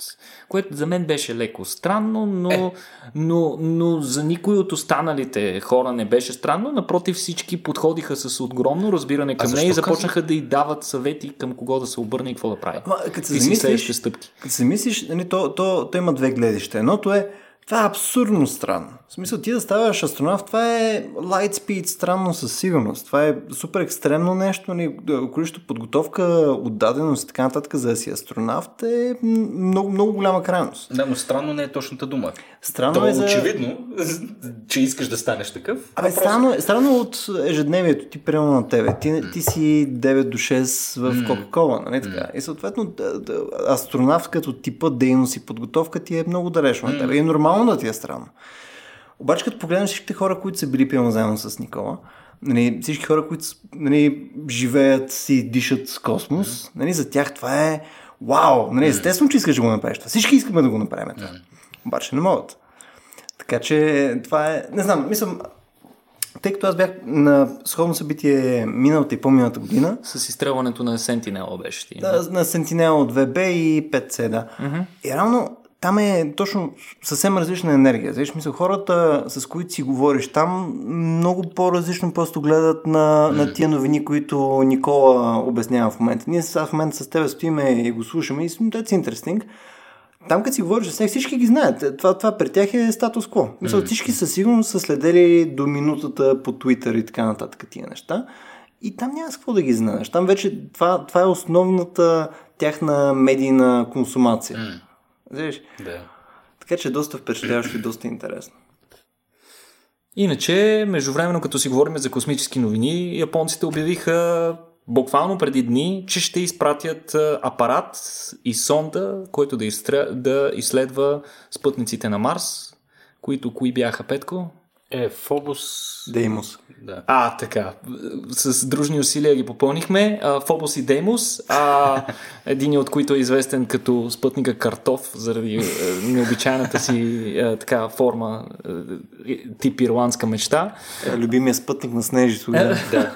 Което за мен беше леко странно, но, е. но, но за никой от останалите хора не беше странно. Напротив, всички подходиха с огромно разбиране към нея и започнаха да й дават съвети към кого да се обърне и какво да прави. Ама, като се замислиш, стъпки. Като се мислиш, нали, то, то, то има две гледища. Едното е това е абсурдно странно. В смисъл, ти да ставаш астронавт, това е light speed странно със сигурност. Това е супер екстремно нещо. Нали, количество подготовка, отдаденост и така нататък за да си астронавт е много, много голяма крайност. Да, но странно не е точната дума. Странно То е, е за... очевидно, (laughs) че искаш да станеш такъв. Абе, странно, е, странно от ежедневието ти, прямо на тебе. Ти, mm. ти си 9 до 6 в Кока-Кола, нали така? Mm. И съответно, астронавт като типа дейност и подготовка ти е много далечно mm. тебе. И е нормално да ти е странно. Обаче като погледнеш всичките хора, които са били пилно заедно с Никола, нали, всички хора, които нали, живеят си, дишат с космос, нали, за тях това е вау, нали, естествено, че искаш да го направиш това. Всички искаме да го направим това. Обаче не могат. Така че това е, не знам, мислям, тъй като аз бях на сходно събитие миналата и по-миналата година. С изстрелването на Sentinel беше ти. Да, на Sentinel 2B и 5C, да. Mm-hmm. И равно там е точно съвсем различна енергия. Виж, мисля, хората, с които си говориш там, много по-различно просто гледат на, на тия новини, които Никола обяснява в момента. Ние сега в момента с теб стоиме и го слушаме и that's interesting. Там, като си говориш с тях, всички ги знаят. Това, това при тях е статус-кво. Мисля, всички със сигурност са следели до минутата по Twitter и така нататък тия неща. И там няма с какво да ги знаеш. Там вече това, това е основната тяхна медийна консумация. Mm. Знаеш? Да. Така че е доста впечатляващо и доста интересно. Иначе, междувременно, като си говорим за космически новини, японците обявиха буквално преди дни, че ще изпратят апарат и сонда, който да, изстря... да изследва спътниците на Марс, които кои бяха, Петко? Е, Фобос... Деймос. Да. А, така. С дружни усилия ги попълнихме. А, Фобос и Деймос, а, (laughs) един от които е известен като спътника Картоф, заради е, необичайната си е, така форма, е, тип ирландска мечта. Е, любимия спътник на Снежито. Да. да.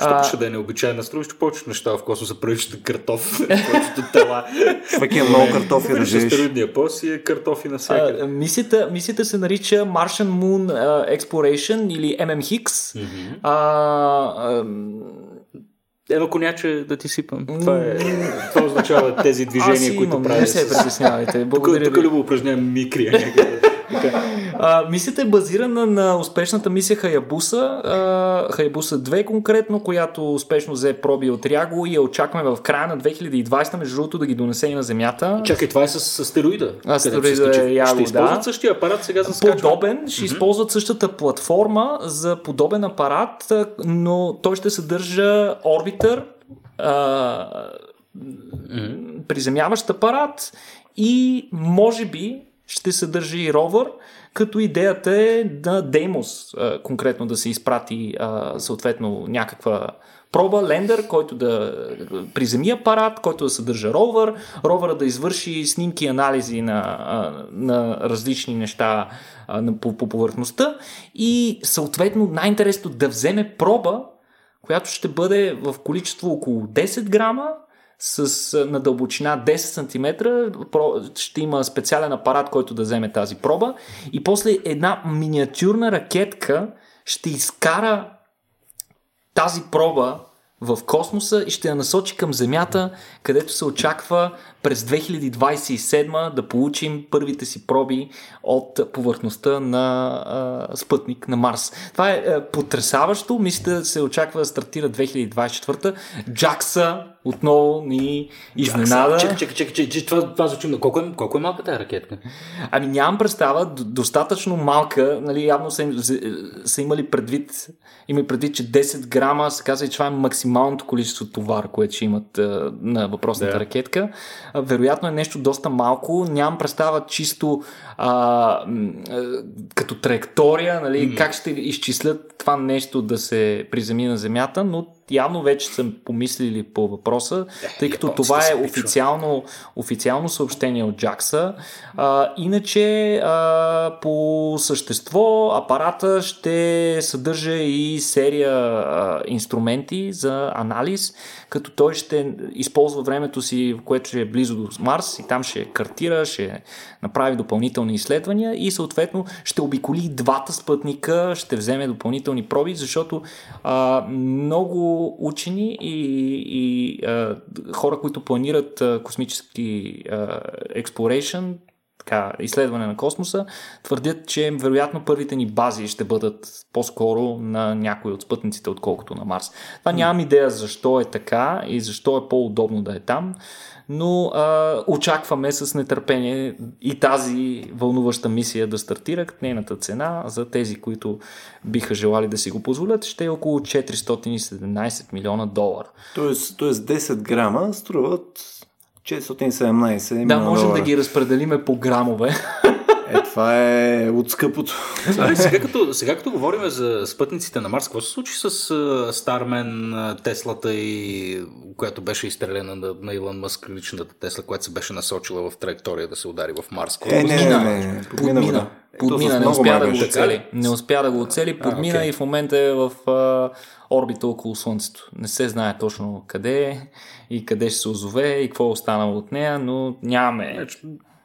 Що ще да е необичайна? Струваш, че повече неща в космоса правиш картоф, (laughs) повечето тела. Човек е много картофи ръжеш. Стероидния пост и е картофи на всяка. Мисията, мисията се нарича Martian Moon Exploration или MMHIX. Mm-hmm. А, а, Ева коняче да ти сипам. Това, е, това означава тези движения, които правят. Не се притеснявайте. Благодаря тук, тук любо упражнявам микрия някъде. (laughs) А, мисията е базирана на успешната мисия Хаябуса, Хаябуса 2 конкретно, която успешно взе проби от Ряго и я очакваме в края на 2020, между другото да ги донесе и на Земята. Чакай, това е с астероида. Астероида е Яго, Ще използват да. същия апарат сега за скачване? Подобен, ще mm-hmm. използват същата платформа за подобен апарат, но той ще съдържа орбитър, а, приземяващ апарат и може би ще съдържа и ровър, като идеята е да Деймос конкретно да се изпрати съответно някаква проба, лендър, който да приземи апарат, който да съдържа ровър, ровъра да извърши снимки и анализи на, на различни неща по, по повърхността и съответно най-интересното да вземе проба, която ще бъде в количество около 10 грама с, на дълбочина 10 см ще има специален апарат, който да вземе тази проба и после една миниатюрна ракетка ще изкара тази проба в космоса и ще я насочи към Земята, където се очаква през 2027 да получим първите си проби от повърхността на а, спътник на Марс. Това е а, потрясаващо. Мисля, се очаква да стартира 2024. Джакса отново ни изненада. Чекай, чекай, чекай, чекай, това, това звучи. Колко е, колко е малка тази ракетка? Ами нямам представа, достатъчно малка, нали, явно са, са имали предвид, има предвид, че 10 грама, се казва, че това е максималното количество товар, което ще имат а, на въпросната да. ракетка вероятно е нещо доста малко. Нямам представа чисто а, като траектория, нали, mm. как ще изчислят това нещо да се приземи на Земята, но явно вече съм помислили по въпроса, тъй като това е официално, официално съобщение от Джакса. А, иначе, а, по същество, апарата ще съдържа и серия а, инструменти за анализ, като той ще използва времето си, което ще е близо до Марс и там ще картира, ще направи допълнителни изследвания и съответно ще обиколи двата спътника, ще вземе допълнителни проби, защото а, много учени и, и а, хора, които планират а, космически а, exploration, така, изследване на космоса, твърдят, че вероятно първите ни бази ще бъдат по-скоро на някои от спътниците, отколкото на Марс. Това нямам идея защо е така и защо е по-удобно да е там, но а, очакваме с нетърпение и тази вълнуваща мисия да стартира. Нейната цена за тези, които биха желали да си го позволят, ще е около 417 милиона долара. Тоест, тоест 10 грама струват 417 Да, можем долара. да ги разпределиме по грамове. Ето, Това е от скъпото. А, сега, като, сега като говорим за спътниците на Марс, какво се случи с Стармен, Теслата и която беше изстрелена на, на Илон Мъск, личната Тесла, която се беше насочила в траектория да се удари в Марс? Е, не, не, не, не. Подмина. подмина. подмина. Не успя да го оцели. Не успя да го оцели, подмина а, okay. и в момента е в а, орбита около Слънцето. Не се знае точно къде е и къде ще се озове и какво е останало от нея, но нямаме.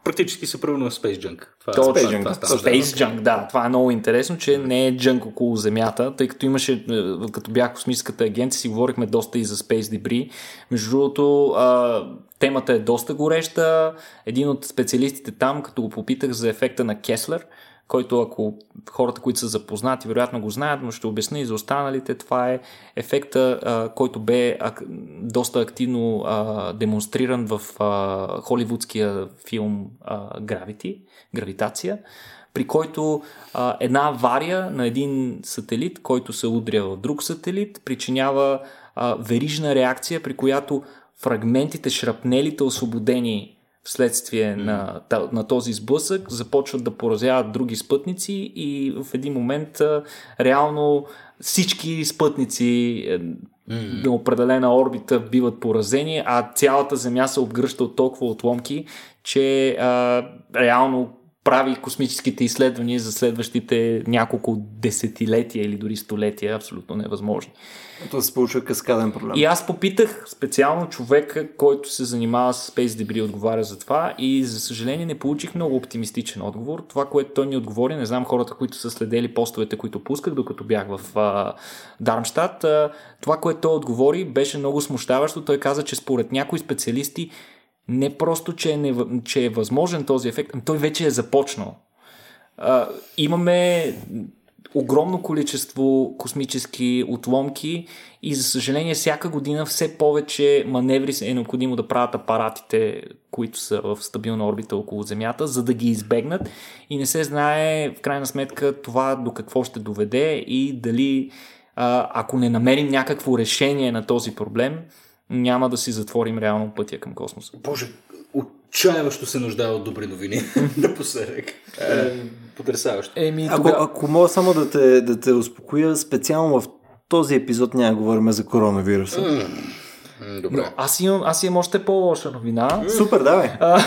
Практически се превърна в Space Junk. Това, Точно, Space, Junk, това, Space Junk, да. Това е много интересно, че не е джънк около Земята, тъй като имаше, е, като бях в космическата агенция, си говорихме доста и за Space Debris. Между другото, темата е доста гореща. Един от специалистите там, като го попитах за ефекта на Кеслер, който ако хората, които са запознати, вероятно го знаят, но ще обясня и за останалите, това е ефекта, а, който бе а, доста активно а, демонстриран в а, холивудския филм а, Gravity, Гравитация, при който а, една авария на един сателит, който се удря в друг сателит, причинява а, верижна реакция, при която фрагментите, шрапнелите, освободени вследствие mm. на, на този сблъсък, започват да поразяват други спътници и в един момент реално всички спътници mm. на определена орбита биват поразени, а цялата Земя се обгръща от толкова отломки, че а, реално прави космическите изследвания за следващите няколко десетилетия или дори столетия абсолютно невъзможни. Това се получва каскаден проблем. И аз попитах специално човека, който се занимава с Space Debris, отговаря за това и за съжаление не получих много оптимистичен отговор. Това, което той ни отговори, не знам хората, които са следели постовете, които пусках, докато бях в а, Дармштадт, а, това, което той отговори, беше много смущаващо. Той каза, че според някои специалисти не просто, че е, не, че е възможен този ефект, ами той вече е започнал. А, имаме огромно количество космически отломки и за съжаление всяка година все повече маневри е необходимо да правят апаратите, които са в стабилна орбита около Земята, за да ги избегнат и не се знае в крайна сметка това до какво ще доведе и дали ако не намерим някакво решение на този проблем, няма да си затворим реално пътя към космоса. Боже, отчаяващо се нуждае от добри новини (laughs) напоследък. Е, потрясаващо. Еми, ако, ако мога само да те, да те успокоя, специално в този епизод няма да говорим за коронавируса. Mm, добре. Но аз имам, аз имам още по-лоша новина. Супер, давай. (laughs)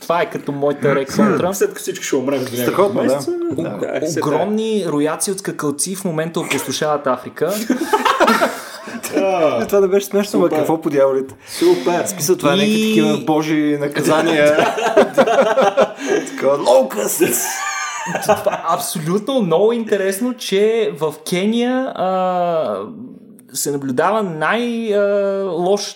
това е като моята реконтра. След като всички ще умрем в Страхотно, да. да. Огромни рояци от скакалци в момента опустошават Африка. (laughs) А, това да беше смешно, но какво по дяволите? Супер! Смисъл, това е някакви такива божи наказания. (laughs) Такова, лоукъст! Това е абсолютно много интересно, че в Кения а, се наблюдава най-лошия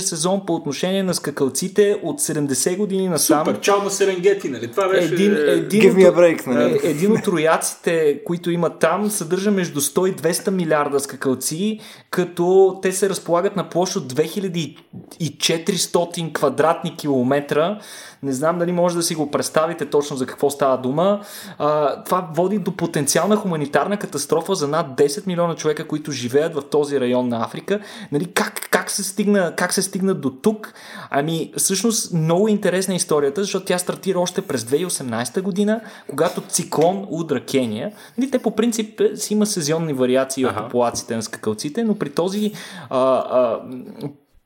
сезон по отношение на скакалците от 70 години насам. Супер, чао на Серенгети, нали? Това беше... Един, един, Give me a break, нали? Е, един от рояците, които има там, съдържа между 100 и 200 милиарда скакалци, като те се разполагат на площ от 2400 квадратни километра. Не знам дали може да си го представите точно за какво става дума. А, това води до потенциална хуманитарна катастрофа за над 10 милиона човека, които живеят в този район на Африка. Нали, как, как, се стигна, как се стигна до тук? Ами, всъщност, много интересна историята, защото тя стартира още през 2018 година, когато циклон удра Кения. Нали, те по принцип е, си има сезонни вариации ага. в популациите на скакалците, но при този а, а,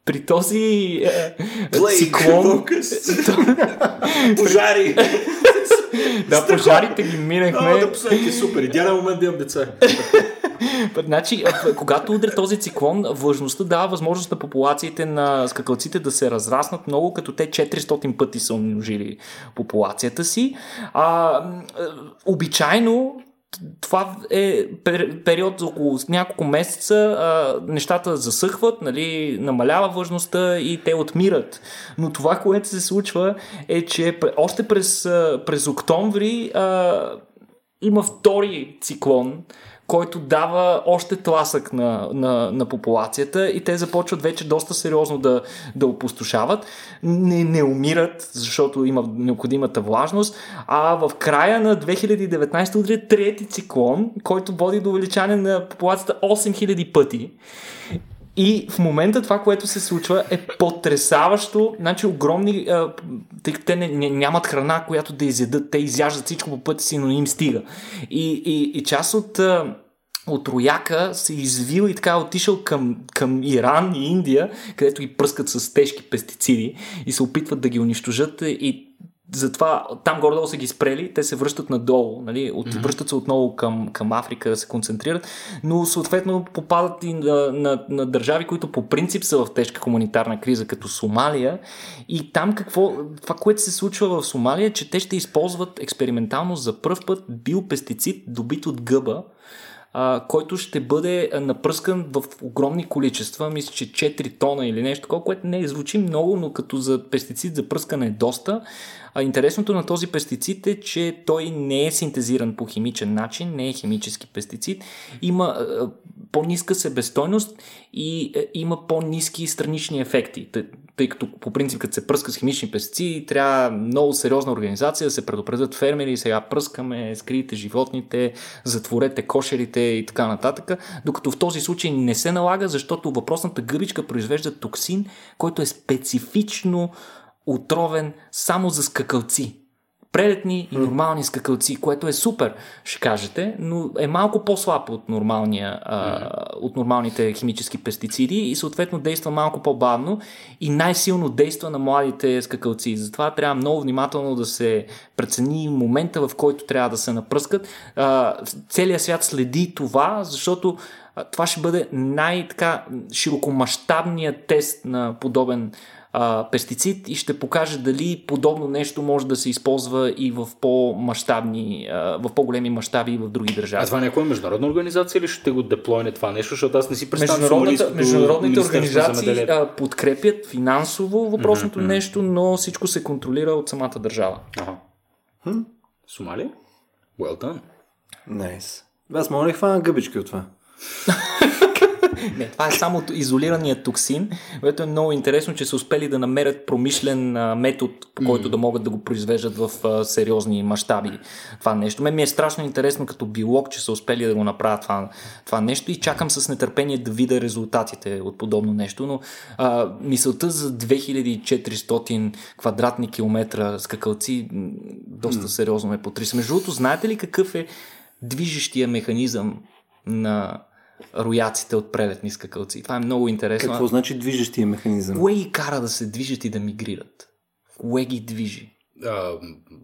при този е, циклон... (laughs) Пожари! да, пожарите ги минахме. А, да последните супер. Идеален момент да имам деца. (laughs) значи, когато удря този циклон, влажността дава възможност на популациите на скакалците да се разраснат много, като те 400 пъти са умножили популацията си. А, обичайно това е период за около няколко месеца, а, нещата засъхват, нали, намалява влажността и те отмират. Но това, което се случва е, че още през, през октомври а, има втори циклон, който дава още тласък на, на, на популацията и те започват вече доста сериозно да, да опустошават. Не, не умират, защото има необходимата влажност, а в края на 2019 удря трети циклон, който води до увеличане на популацията 8000 пъти. И в момента това, което се случва е потрясаващо. Значи огромни, тъй като те не, не, нямат храна, която да изядат, те изяждат всичко по пътя си, но им стига. И, и, и част от, от рояка се извил и така отишъл към, към Иран и Индия, където ги пръскат с тежки пестициди и се опитват да ги унищожат и затова там горе-долу са ги спрели, те се връщат надолу, нали? От, mm-hmm. връщат се отново към, към Африка да се концентрират, но съответно попадат и на, на, на държави, които по принцип са в тежка хуманитарна криза, като Сомалия. И там какво, това, което се случва в Сомалия, е, че те ще използват експериментално за първ път биопестицид, добит от гъба, който ще бъде напръскан в огромни количества, мисля, че 4 тона или нещо такова, което не звучи много, но като за пестицид за пръскане е доста. А интересното на този пестицид е, че той не е синтезиран по химичен начин, не е химически пестицид, има по-ниска себестойност и а, има по-низки странични ефекти, тъй, тъй като по принцип като се пръска с химични пестициди, трябва много сериозна организация да се предупредят фермери, сега пръскаме, скрийте животните, затворете кошерите и така нататък, докато в този случай не се налага, защото въпросната гъбичка произвежда токсин, който е специфично отровен само за скакалци. Прелетни и нормални скакалци, което е супер, ще кажете, но е малко по-слаб от, нормалния, а, от нормалните химически пестициди и съответно действа малко по-бавно и най-силно действа на младите скакалци. Затова трябва много внимателно да се прецени момента, в който трябва да се напръскат. А, целият свят следи това, защото това ще бъде най-широкомащабният тест на подобен а, пестицид и ще покаже дали подобно нещо може да се използва и в по-масштабни, в по-големи мащаби и в други държави. А това някоя международна организация или ще го деплойне това нещо, защото аз не си представям Международните организации подкрепят финансово въпросното mm-hmm. нещо, но всичко се контролира от самата държава. Ага. Хм? Сомалия? Well done. Nice. Аз мога ли хвана гъбички от това? (laughs) (laughs) Не, това е само изолираният токсин, което е много интересно, че са успели да намерят промишлен метод, по който mm. да могат да го произвеждат в сериозни мащаби. Това нещо. Мен ми е страшно интересно като биолог, че са успели да го направят това, това нещо и чакам с нетърпение да видя резултатите от подобно нещо, но а, мисълта за 2400 квадратни километра скакалци доста mm. сериозно ме потряса. Между другото, знаете ли какъв е движещия механизъм на рояците от прелетни скакалци. Това е много интересно. Какво значи движещия механизъм? Кое ги кара да се движат и да мигрират? Кое ги движи? А,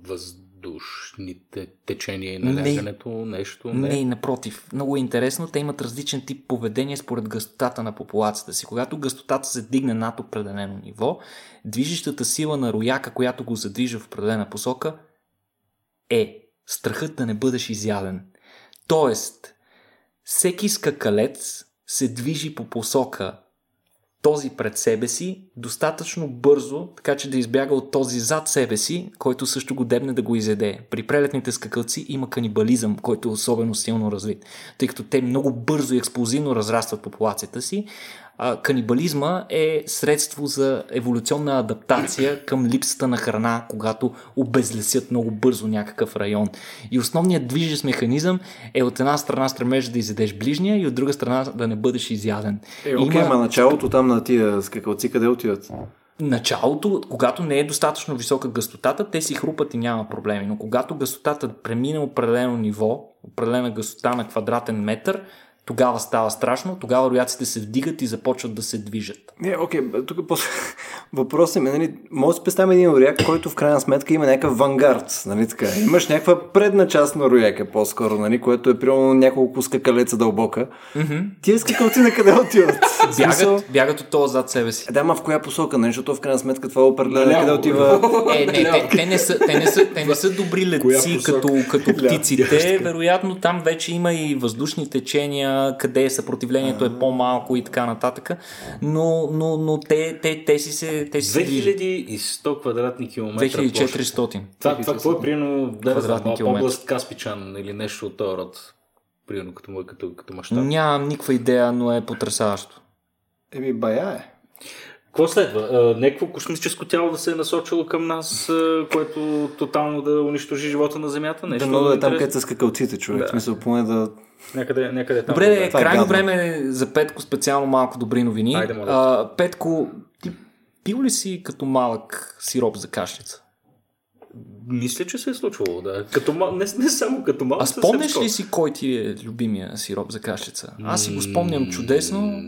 въздушните течения и налягането, не, нещо? Не. не, напротив. Много е интересно. Те имат различен тип поведение според гъстотата на популацията си. Когато гъстотата се дигне над определено ниво, движещата сила на рояка, която го задвижа в определена посока, е страхът да не бъдеш изяден. Тоест, всеки скакалец се движи по посока този пред себе си достатъчно бързо, така че да избяга от този зад себе си, който също го дебне да го изеде. При прелетните скакалци има канибализъм, който е особено силно развит, тъй като те много бързо и експлозивно разрастват популацията си, а, канибализма е средство за еволюционна адаптация към липсата на храна, когато обезлесят много бързо някакъв район. И основният движещ механизъм е от една страна стремеж да изядеш ближния и от друга страна да не бъдеш изяден. Е, окей, Има... ама началото там на тия скакалци къде отиват? началото, когато не е достатъчно висока гъстотата, те си хрупат и няма проблеми. Но когато гъстотата премине определено ниво, определена гъстота на квадратен метър, тогава става страшно, тогава рояците се вдигат и започват да се движат. Не, окей, okay, тук после (laughs) въпросът е, нали, може да си представим един рояк, който в крайна сметка има някакъв вангард, нали така. Имаш някаква предна част на рояка по-скоро, нали, което е примерно няколко скакалеца дълбока. Mm-hmm. Тия скакалци на къде отиват? (laughs) бягат, бягат от този зад себе си. Да, ма в коя посока, нали, защото в крайна сметка това определя къде отива. Е, не, те, те, не са, те, не са, те не са добри летци като, като птиците. Вероятно там вече има и въздушни течения, къде съпротивлението е по-малко и така нататък. Но, но, но те, те, те си се... Те си 2100 квадратни километра 2400. Това, това какво е примерно да, област Каспичан или нещо от този род? Примерно като, като, като мащаб. Нямам никаква идея, но е потрясаващо. Еми, бая е. Какво следва? Некво космическо тяло да се е насочило към нас, което тотално да унищожи живота на Земята? Нещо да, много да е там, където са скакалците, човек. Да. В смисъл, поне да... Някъде, някъде там. Добре, да, е крайно време за Петко специално малко добри новини. Айде, а, Петко, ти пил ли си като малък сироп за кашлица? Мисля, че се е случвало, да. Като, не, не само като малък. А спомняш ли си кой ти е любимия сироп за кашлица? Аз си го спомням чудесно.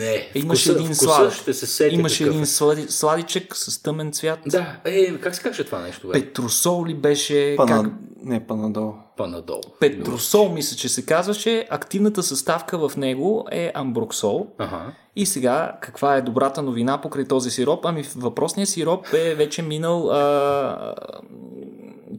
Не. Имаше един слад. Ще се Имаше един слади, сладичък с тъмен цвят. Да, е, как се каже това нещо? Бе? Петросол ли беше? Пана... Как... Не, панадол. Панадол. Петросол, мисля, че се казваше. Активната съставка в него е амброксол. Ага. И сега, каква е добрата новина покрай този сироп? Ами въпросният сироп е вече минал а,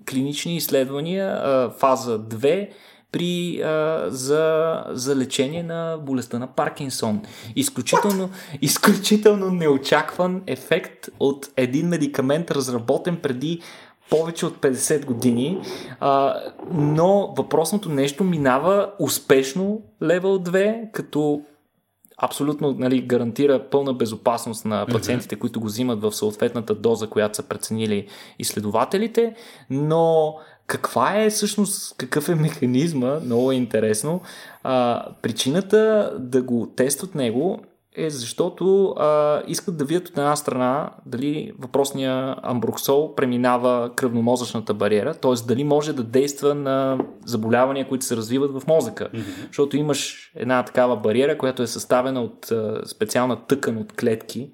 клинични изследвания, а, фаза 2 при, а, за, за лечение на болестта на Паркинсон. Изключително, изключително неочакван ефект от един медикамент, разработен преди повече от 50 години, а, но въпросното нещо минава успешно левел 2, като абсолютно нали, гарантира пълна безопасност на пациентите, които го взимат в съответната доза, която са преценили изследователите, но каква е всъщност, какъв е механизма, много е интересно. А, причината да го тестват него е защото а, искат да видят от една страна дали въпросния амброксол преминава кръвномозъчната бариера, т.е. дали може да действа на заболявания, които се развиват в мозъка. Mm-hmm. Защото имаш една такава бариера, която е съставена от а, специална тъкан от клетки,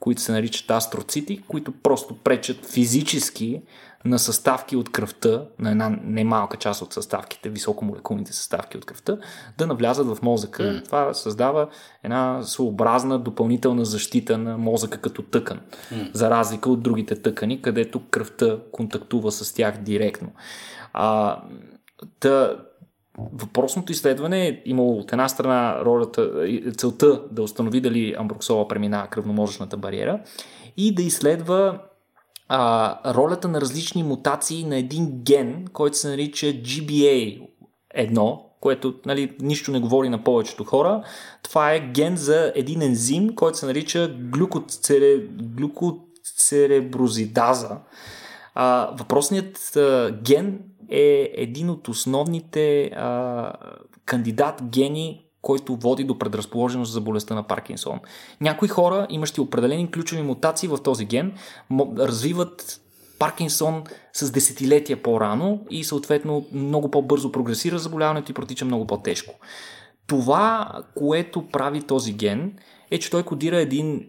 които се наричат астроцити, които просто пречат физически на съставки от кръвта, на една немалка част от съставките, високомолекулните съставки от кръвта, да навлязат в мозъка. Mm. Това създава една своеобразна допълнителна защита на мозъка като тъкан, mm. за разлика от другите тъкани, където кръвта контактува с тях директно. А, та, Въпросното изследване е имало от една страна ролята, целта да установи дали амброксола преминава кръвномозъчната бариера и да изследва а, ролята на различни мутации на един ген, който се нарича GBA1, което нали, нищо не говори на повечето хора. Това е ген за един ензим, който се нарича глюкоцере... глюкоцереброзидаза. А, въпросният а, ген е един от основните а, кандидат гени, който води до предразположеност за болестта на Паркинсон. Някои хора, имащи определени ключови мутации в този ген, развиват Паркинсон с десетилетия по-рано и съответно много по-бързо прогресира заболяването и протича много по-тежко. Това, което прави този ген, е, че той кодира един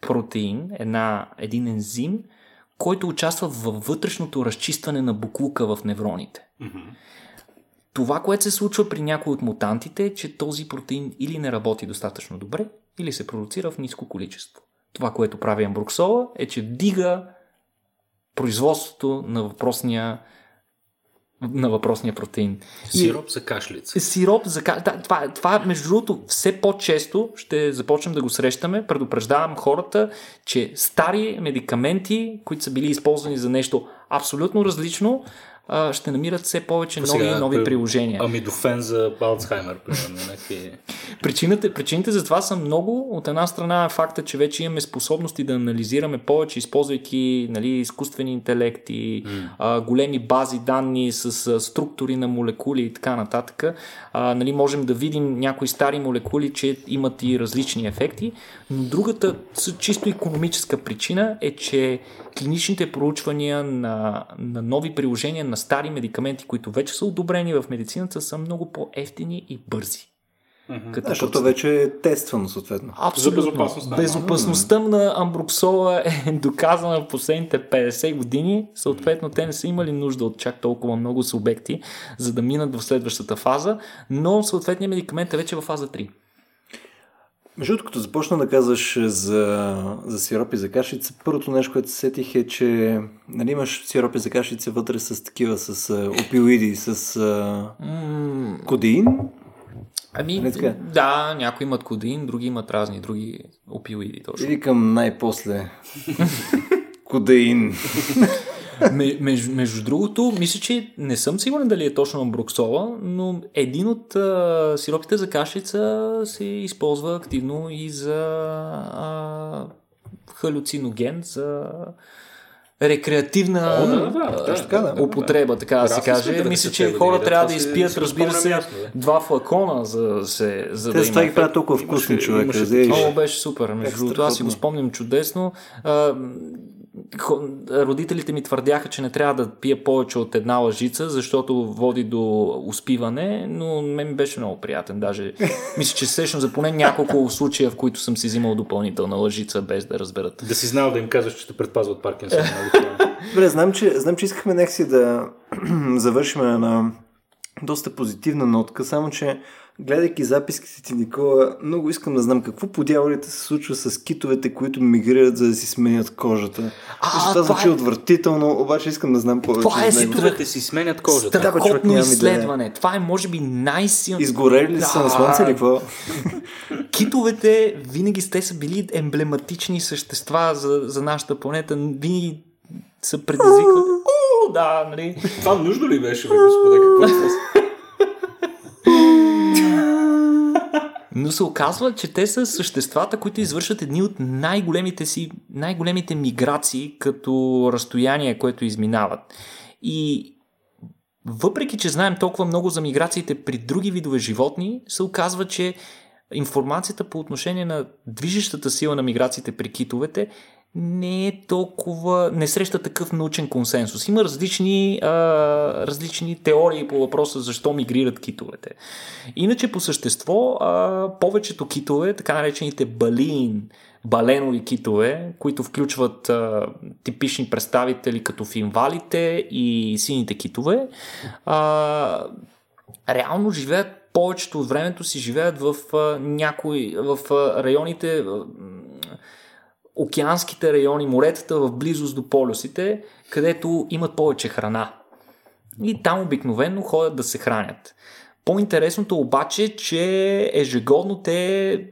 протеин, една, един ензим, който участва във вътрешното разчистване на буклука в невроните. Mm-hmm. Това, което се случва при някои от мутантите е, че този протеин или не работи достатъчно добре, или се продуцира в ниско количество. Това, което прави амбруксола е, че вдига производството на въпросния на въпросния протеин. Сироп за кашлица. Сироп за кашлица. Да, това, това, между другото, все по-често ще започнем да го срещаме. Предупреждавам хората, че стари медикаменти, които са били използвани за нещо абсолютно различно, а, ще намират все повече нови и нови приложения. Амидофен за Алцхаймер, примерно. (laughs) причините, причините за това са много. От една страна е факта, че вече имаме способности да анализираме повече, използвайки нали, изкуствени интелекти, mm. а, големи бази данни с а, структури на молекули и така нататък. А, нали, можем да видим някои стари молекули, че имат и различни ефекти. Но другата чисто економическа причина е, че клиничните проучвания на, на нови приложения на стари медикаменти, които вече са одобрени в медицината, са много по-ефтини и бързи. Mm-hmm. Като защото вече е тествано, съответно. Абсолютно. За безопасността. Безопасността на амбруксола е (laughs) доказана в последните 50 години. Съответно, те не са имали нужда от чак толкова много субекти, за да минат в следващата фаза, но съответният медикамент е вече в фаза 3. Между другото, като започна да казваш за, за сиропи за кашица, първото нещо, което се сетих е, че нали, имаш сиропи за кашица вътре с такива, с опиоиди, с mm. кодеин. Ами, така? да, някои имат кодеин, други имат разни други опиоиди. Точно. Или към най-после (laughs) кодеин. (laughs) Между, между другото, мисля, че не съм сигурен дали е точно амброксола, но един от а, сиропите за кашица се използва активно и за а, халюциноген за рекреативна О, да, да, да, така, да. употреба, така да се каже. Мисля, че хора трябва да изпият, разбира се, два флакона, за да се. За Те да има ги правят толкова вкусни, човек. имаше беше супер. Между другото, аз си го спомням чудесно. А, родителите ми твърдяха, че не трябва да пия повече от една лъжица, защото води до успиване, но мен ми беше много приятен. Даже (laughs) мисля, че се сещам за поне няколко случая, в които съм си взимал допълнителна лъжица, без да разберат. Да си знал да им казваш, че те предпазва от Паркинсон. нали? (laughs) Добре, знам, че, знам, че искахме някакси да (clears throat) завършим на доста позитивна нотка, само че гледайки записките ти, Никола, много искам да знам какво по дяволите се случва с китовете, които мигрират, за да си сменят кожата. А, това това звучи е- отвратително, обаче искам да знам повече Това е Китовете си сменят кожата. Да, Страхотно идея. изследване. Това е, може би, най-силно. Изгорели ли са на слънце или какво? (laughs) Китовете винаги сте са били емблематични същества за, за нашата планета. Винаги са предизвиквали. (laughs) О, да, нали? Това нужно ли беше, бе, господа? Какво е Но се оказва, че те са съществата, които извършват едни от най-големите си, най-големите миграции като разстояние, което изминават. И въпреки, че знаем толкова много за миграциите при други видове животни, се оказва, че информацията по отношение на движещата сила на миграциите при китовете не е толкова, не среща такъв научен консенсус. Има различни, а, различни теории по въпроса защо мигрират китовете. Иначе по същество, а, повечето китове, така наречените балин, баленови китове, които включват а, типични представители като финвалите и сините китове, а, реално живеят повечето от времето си живеят в а, някои в а, районите океанските райони, моретата в близост до полюсите, където имат повече храна. И там обикновено ходят да се хранят. По-интересното обаче, че ежегодно те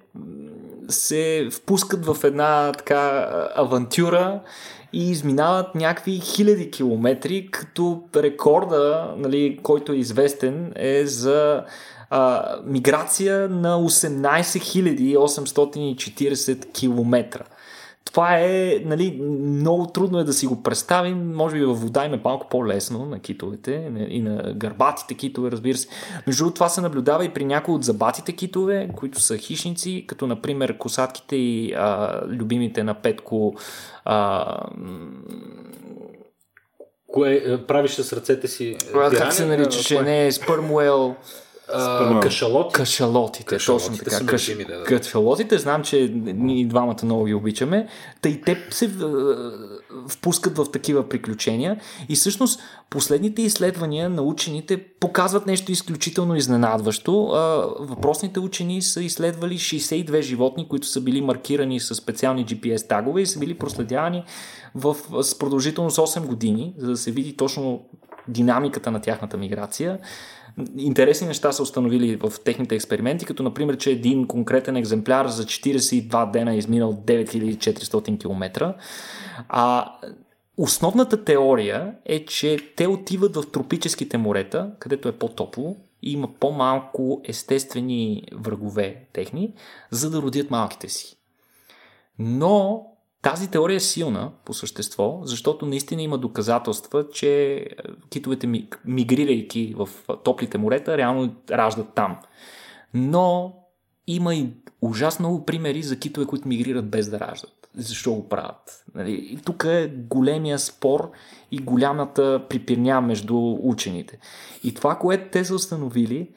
се впускат в една така авантюра и изминават някакви хиляди километри, като рекорда, нали, който е известен, е за а, миграция на 18 840 километра. Това е, нали, много трудно е да си го представим. Може би във вода им е малко по-лесно на китовете и на гърбатите китове, разбира се. Между другото, това се наблюдава и при някои от забатите китове, които са хищници, като например косатките и а, любимите на Петко а, Кое правиш с ръцете си? а, пиране? как се наричаше? Не, спърмуел. А, Кашалот. Кашалотите, Кашалотите точно така. са Каш... любими, да, да. Кашалотите, знам, че ние двамата много ги обичаме. Та и те се впускат в такива приключения. И всъщност последните изследвания на учените показват нещо изключително изненадващо. Въпросните учени са изследвали 62 животни, които са били маркирани с специални GPS тагове и са били проследявани в, с продължителност 8 години, за да се види точно динамиката на тяхната миграция. Интересни неща са установили в техните експерименти, като например, че един конкретен екземпляр за 42 дена е изминал 9400 км. А основната теория е, че те отиват в тропическите морета, където е по-топло и има по-малко естествени врагове техни, за да родят малките си. Но тази теория е силна по същество, защото наистина има доказателства, че е, китовете ми- мигрирайки в топлите морета, реално раждат там. Но има и ужасно много примери за китове, които мигрират без да раждат. Защо го правят? Нали? И тук е големия спор и голямата припирня между учените. И това, което те са установили,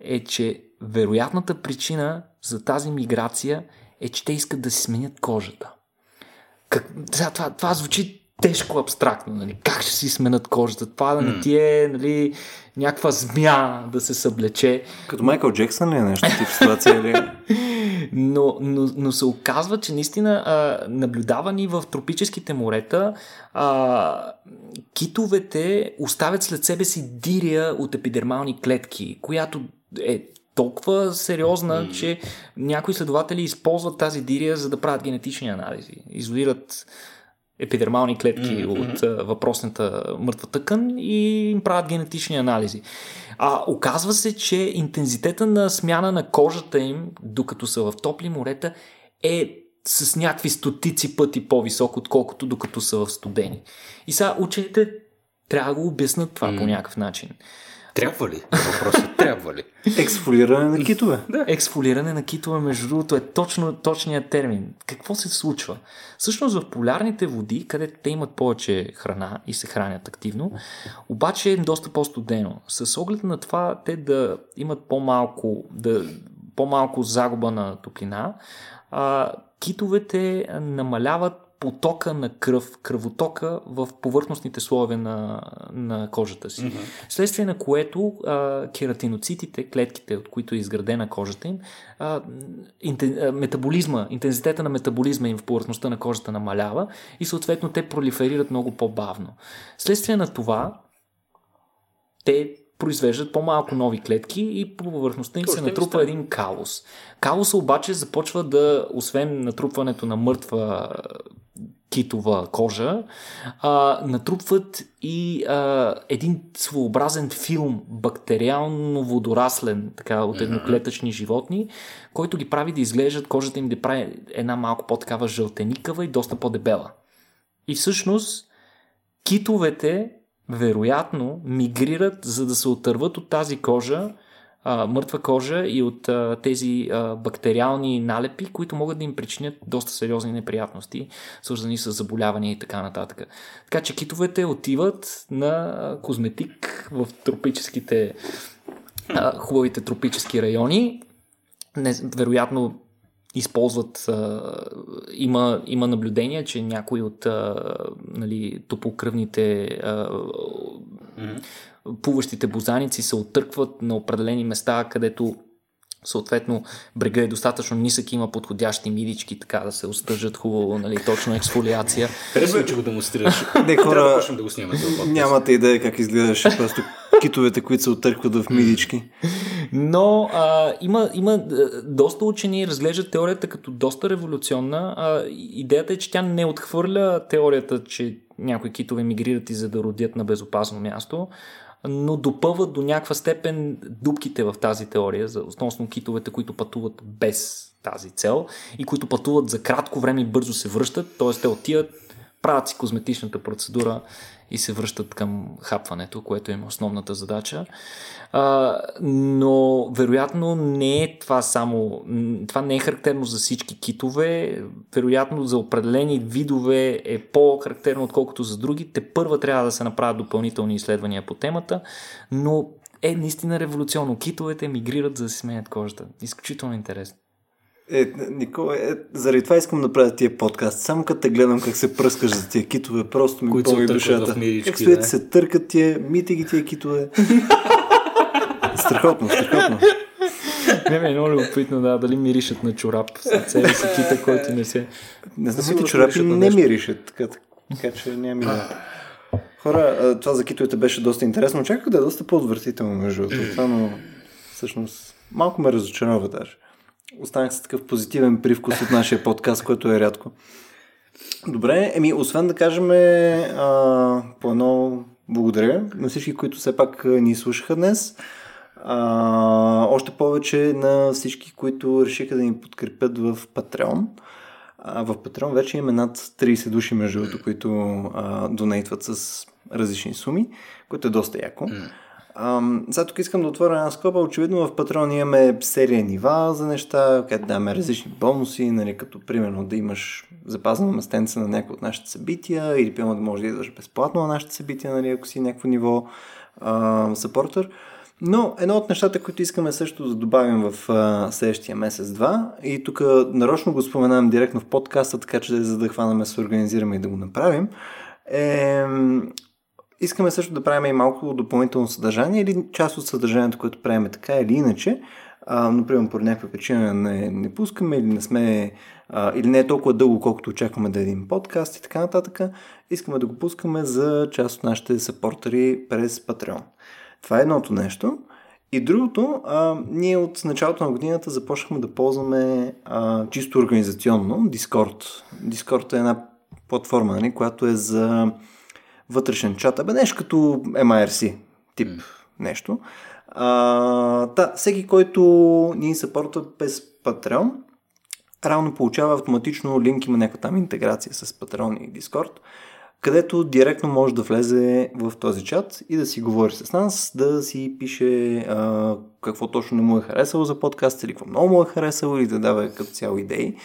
е, че вероятната причина за тази миграция е, че те искат да си сменят кожата. Как, сега, това, това звучи тежко абстрактно. Нали? Как ще си сменят кожата? Това да не ти е нали, някаква змия да се съблече. Като Майкъл Джексън ли е нещо тип ситуация или... (laughs) Но, но, но се оказва, че наистина а, наблюдавани в тропическите морета, а, китовете оставят след себе си дирия от епидермални клетки, която е толкова сериозна, mm. че някои следователи използват тази дирия, за да правят генетични анализи. Изолират епидермални клетки mm-hmm. от а, въпросната мъртва тъкан и им правят генетични анализи. А оказва се, че интензитета на смяна на кожата им, докато са в топли морета, е с някакви стотици пъти по-висок, отколкото докато са в студени. И сега учените трябва да го обяснат това mm. по някакъв начин. Трябва ли? Въпросът трябва ли? Ексфолиране на китове. Да. Ексфолиране на китове, между другото, е точно точният термин. Какво се случва? Всъщност в полярните води, където те имат повече храна и се хранят активно, обаче е доста по-студено. С оглед на това те да имат по-малко, да, по-малко загуба на топлина, а, китовете намаляват потока на кръв, кръвотока в повърхностните слоеве на, на кожата си. Mm-hmm. Следствие на което а, кератиноцитите, клетките, от които е изградена кожата им, а, интен, а, метаболизма, интензитета на метаболизма им в повърхността на кожата намалява и съответно те пролиферират много по-бавно. Следствие на това, те произвеждат по-малко нови клетки и по повърхността им се натрупва един каос. Каоса обаче започва да, освен натрупването на мъртва китова кожа, а, натрупват и а, един своеобразен филм, бактериално-водораслен, така, от едноклетъчни животни, който ги прави да изглеждат, кожата им да прави една малко по-такава жълтеникава и доста по-дебела. И всъщност китовете вероятно мигрират, за да се отърват от тази кожа, мъртва кожа и от а, тези а, бактериални налепи, които могат да им причинят доста сериозни неприятности, свързани с заболявания и така нататък. Така че китовете отиват на козметик в тропическите, а, хубавите тропически райони. Не, вероятно използват. А, има, има наблюдение, че някои от а, нали, топокръвните а. Плуващите бозаници се оттъркват на определени места, където съответно брега е достатъчно нисък, има подходящи мидички, така да се остъжат хубаво, нали, точно ексфолиация. Харесва че го демонстрираш. Не, хора, да, да го снимаме. Нямате идея как изгледаш просто китовете, които се оттъркват в мидички. Но а, има, има доста учени разглеждат теорията като доста революционна. А, идеята е, че тя не отхвърля теорията, че някои китове мигрират и за да родят на безопасно място, но допълват до някаква степен дубките в тази теория, за относно китовете, които пътуват без тази цел и които пътуват за кратко време и бързо се връщат, т.е. те отиват, правят си козметичната процедура и се връщат към хапването, което е основната задача. А, но вероятно не е това само. Това не е характерно за всички китове. Вероятно за определени видове е по-характерно, отколкото за други. Те първа трябва да се направят допълнителни изследвания по темата, но е наистина революционно. Китовете мигрират за да се сменят кожата. Изключително интересно. Е, Никола, е, заради това искам да правя тия подкаст. Само като те гледам как се пръскаш за тия китове, просто ми боли душата. Как стоят да. се търкат тия, мите ги тия китове. (laughs) страхотно, страхотно. Не, ме е много любопитно, да, дали миришат на чорап себе си кита, който не се... Не знам, моите чорапи не миришат, така, така че няма. Хора, това за китовете беше доста интересно. Очаквах да е доста по-отвратително, между (clears throat) това, но всъщност малко ме разочарова даже останах с такъв позитивен привкус от нашия подкаст, което е рядко. Добре, еми, освен да кажем а, по едно благодаря на всички, които все пак ни слушаха днес. А, още повече на всички, които решиха да ни подкрепят в Patreon. А, в Patreon вече имаме над 30 души, между които донейтват с различни суми, което е доста яко. Mm. Ам, сега тук искам да отворя една скоба. Очевидно в Патрон имаме серия нива за неща, където даваме различни бонуси, нали, като примерно да имаш запазена местенца на някои от нашите събития или примерно да можеш да идваш безплатно на нашите събития, нали, ако си някакво ниво съпортер. Но едно от нещата, които искаме също да добавим в а, следващия месец-два, и тук нарочно го споменавам директно в подкаста, така че за да хванаме се организираме и да го направим, е Искаме също да правим и малко допълнително съдържание или част от съдържанието, което правим така или иначе. А, например, по някаква причина не, не пускаме или не сме а, или не е толкова дълго, колкото очакваме да е един подкаст и така нататък. Искаме да го пускаме за част от нашите сапортери през Patreon. Това е едното нещо. И другото, а, ние от началото на годината започнахме да ползваме а, чисто организационно Discord. Discord е една платформа, нали, която е за вътрешен чат, абе нещо като MIRC тип mm. нещо. А, да, всеки, който ни съпортва без Patreon, равно получава автоматично линк, има някаква там интеграция с Patreon и Discord, където директно може да влезе в този чат и да си говори с нас, да си пише а, какво точно не му е харесало за подкаст или какво много му е харесало или да дава като цяло идеи.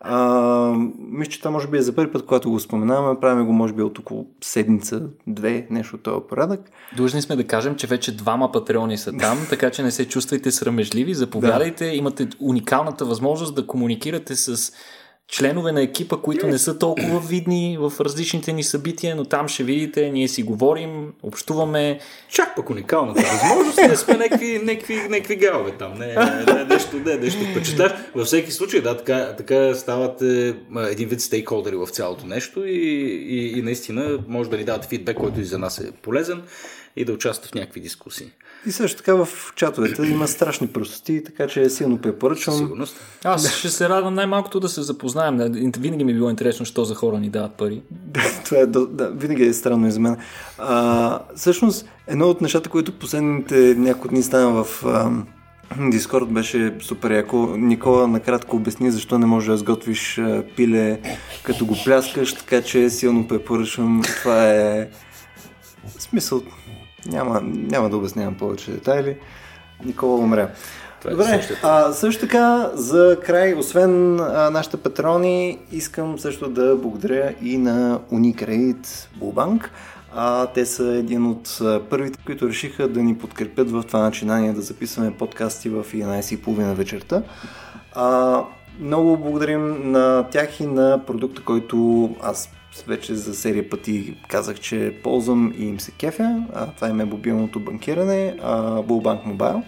А, мисля, че това може би е за първи път, когато го споменаваме. Правим го може би от около седмица, две, нещо от този порядък. Длъжни сме да кажем, че вече двама патреони са там, (laughs) така че не се чувствайте срамежливи. Заповядайте, да. имате уникалната възможност да комуникирате с членове на екипа, които не са толкова видни в различните ни събития, но там ще видите, ние си говорим, общуваме. Чак пък уникалната възможност, не сме някакви, някакви, някакви галове там, не, не, нещо, не, нещо впечатляш. Във всеки случай, да, така, така стават е, един вид стейкхолдери в цялото нещо и, и, и наистина може да ни давате фидбек, който и за нас е полезен и да участват в някакви дискусии. И също така в чатовете има страшни простоти, така че силно препоръчвам. Сигурност. Аз ще се радвам най-малкото да се запознаем. Винаги ми е било интересно, що за хора ни дават пари. (laughs) Това е, да, винаги е странно и за мен. А, всъщност, едно от нещата, които последните няколко дни стана в а, Дискорд беше супер яко. Никола накратко обясни защо не можеш да сготвиш пиле като го пляскаш, така че силно препоръчвам. Това е смисъл. Няма, няма да обяснявам повече детайли. Никола умря. Това е Добре, а, също така за край, освен а, нашите патрони, искам също да благодаря и на Unicredit Bullbank. А, те са един от първите, които решиха да ни подкрепят в това начинание да записваме подкасти в 11.30 вечерта. А, много благодарим на тях и на продукта, който аз вече за серия пъти казах, че ползвам и им се кефя. А, това е мобилното банкиране, а, Bullbank Mobile.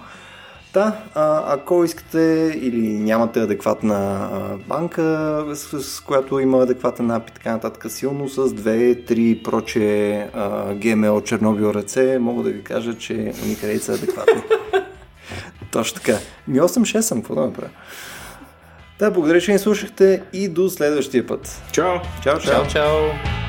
Да, а, ако искате или нямате адекватна банка, с, с която има адекватен ап и така нататък, силно с 2-3 проче а, GMO Чернобил ръце, мога да ви кажа, че уникалите са адекватни. (laughs) Точно така. Ми 8-6 съм, какво да направя? Да, благодаря, че ни слушахте и до следващия път. Чао! Чао, чао! чао, чао.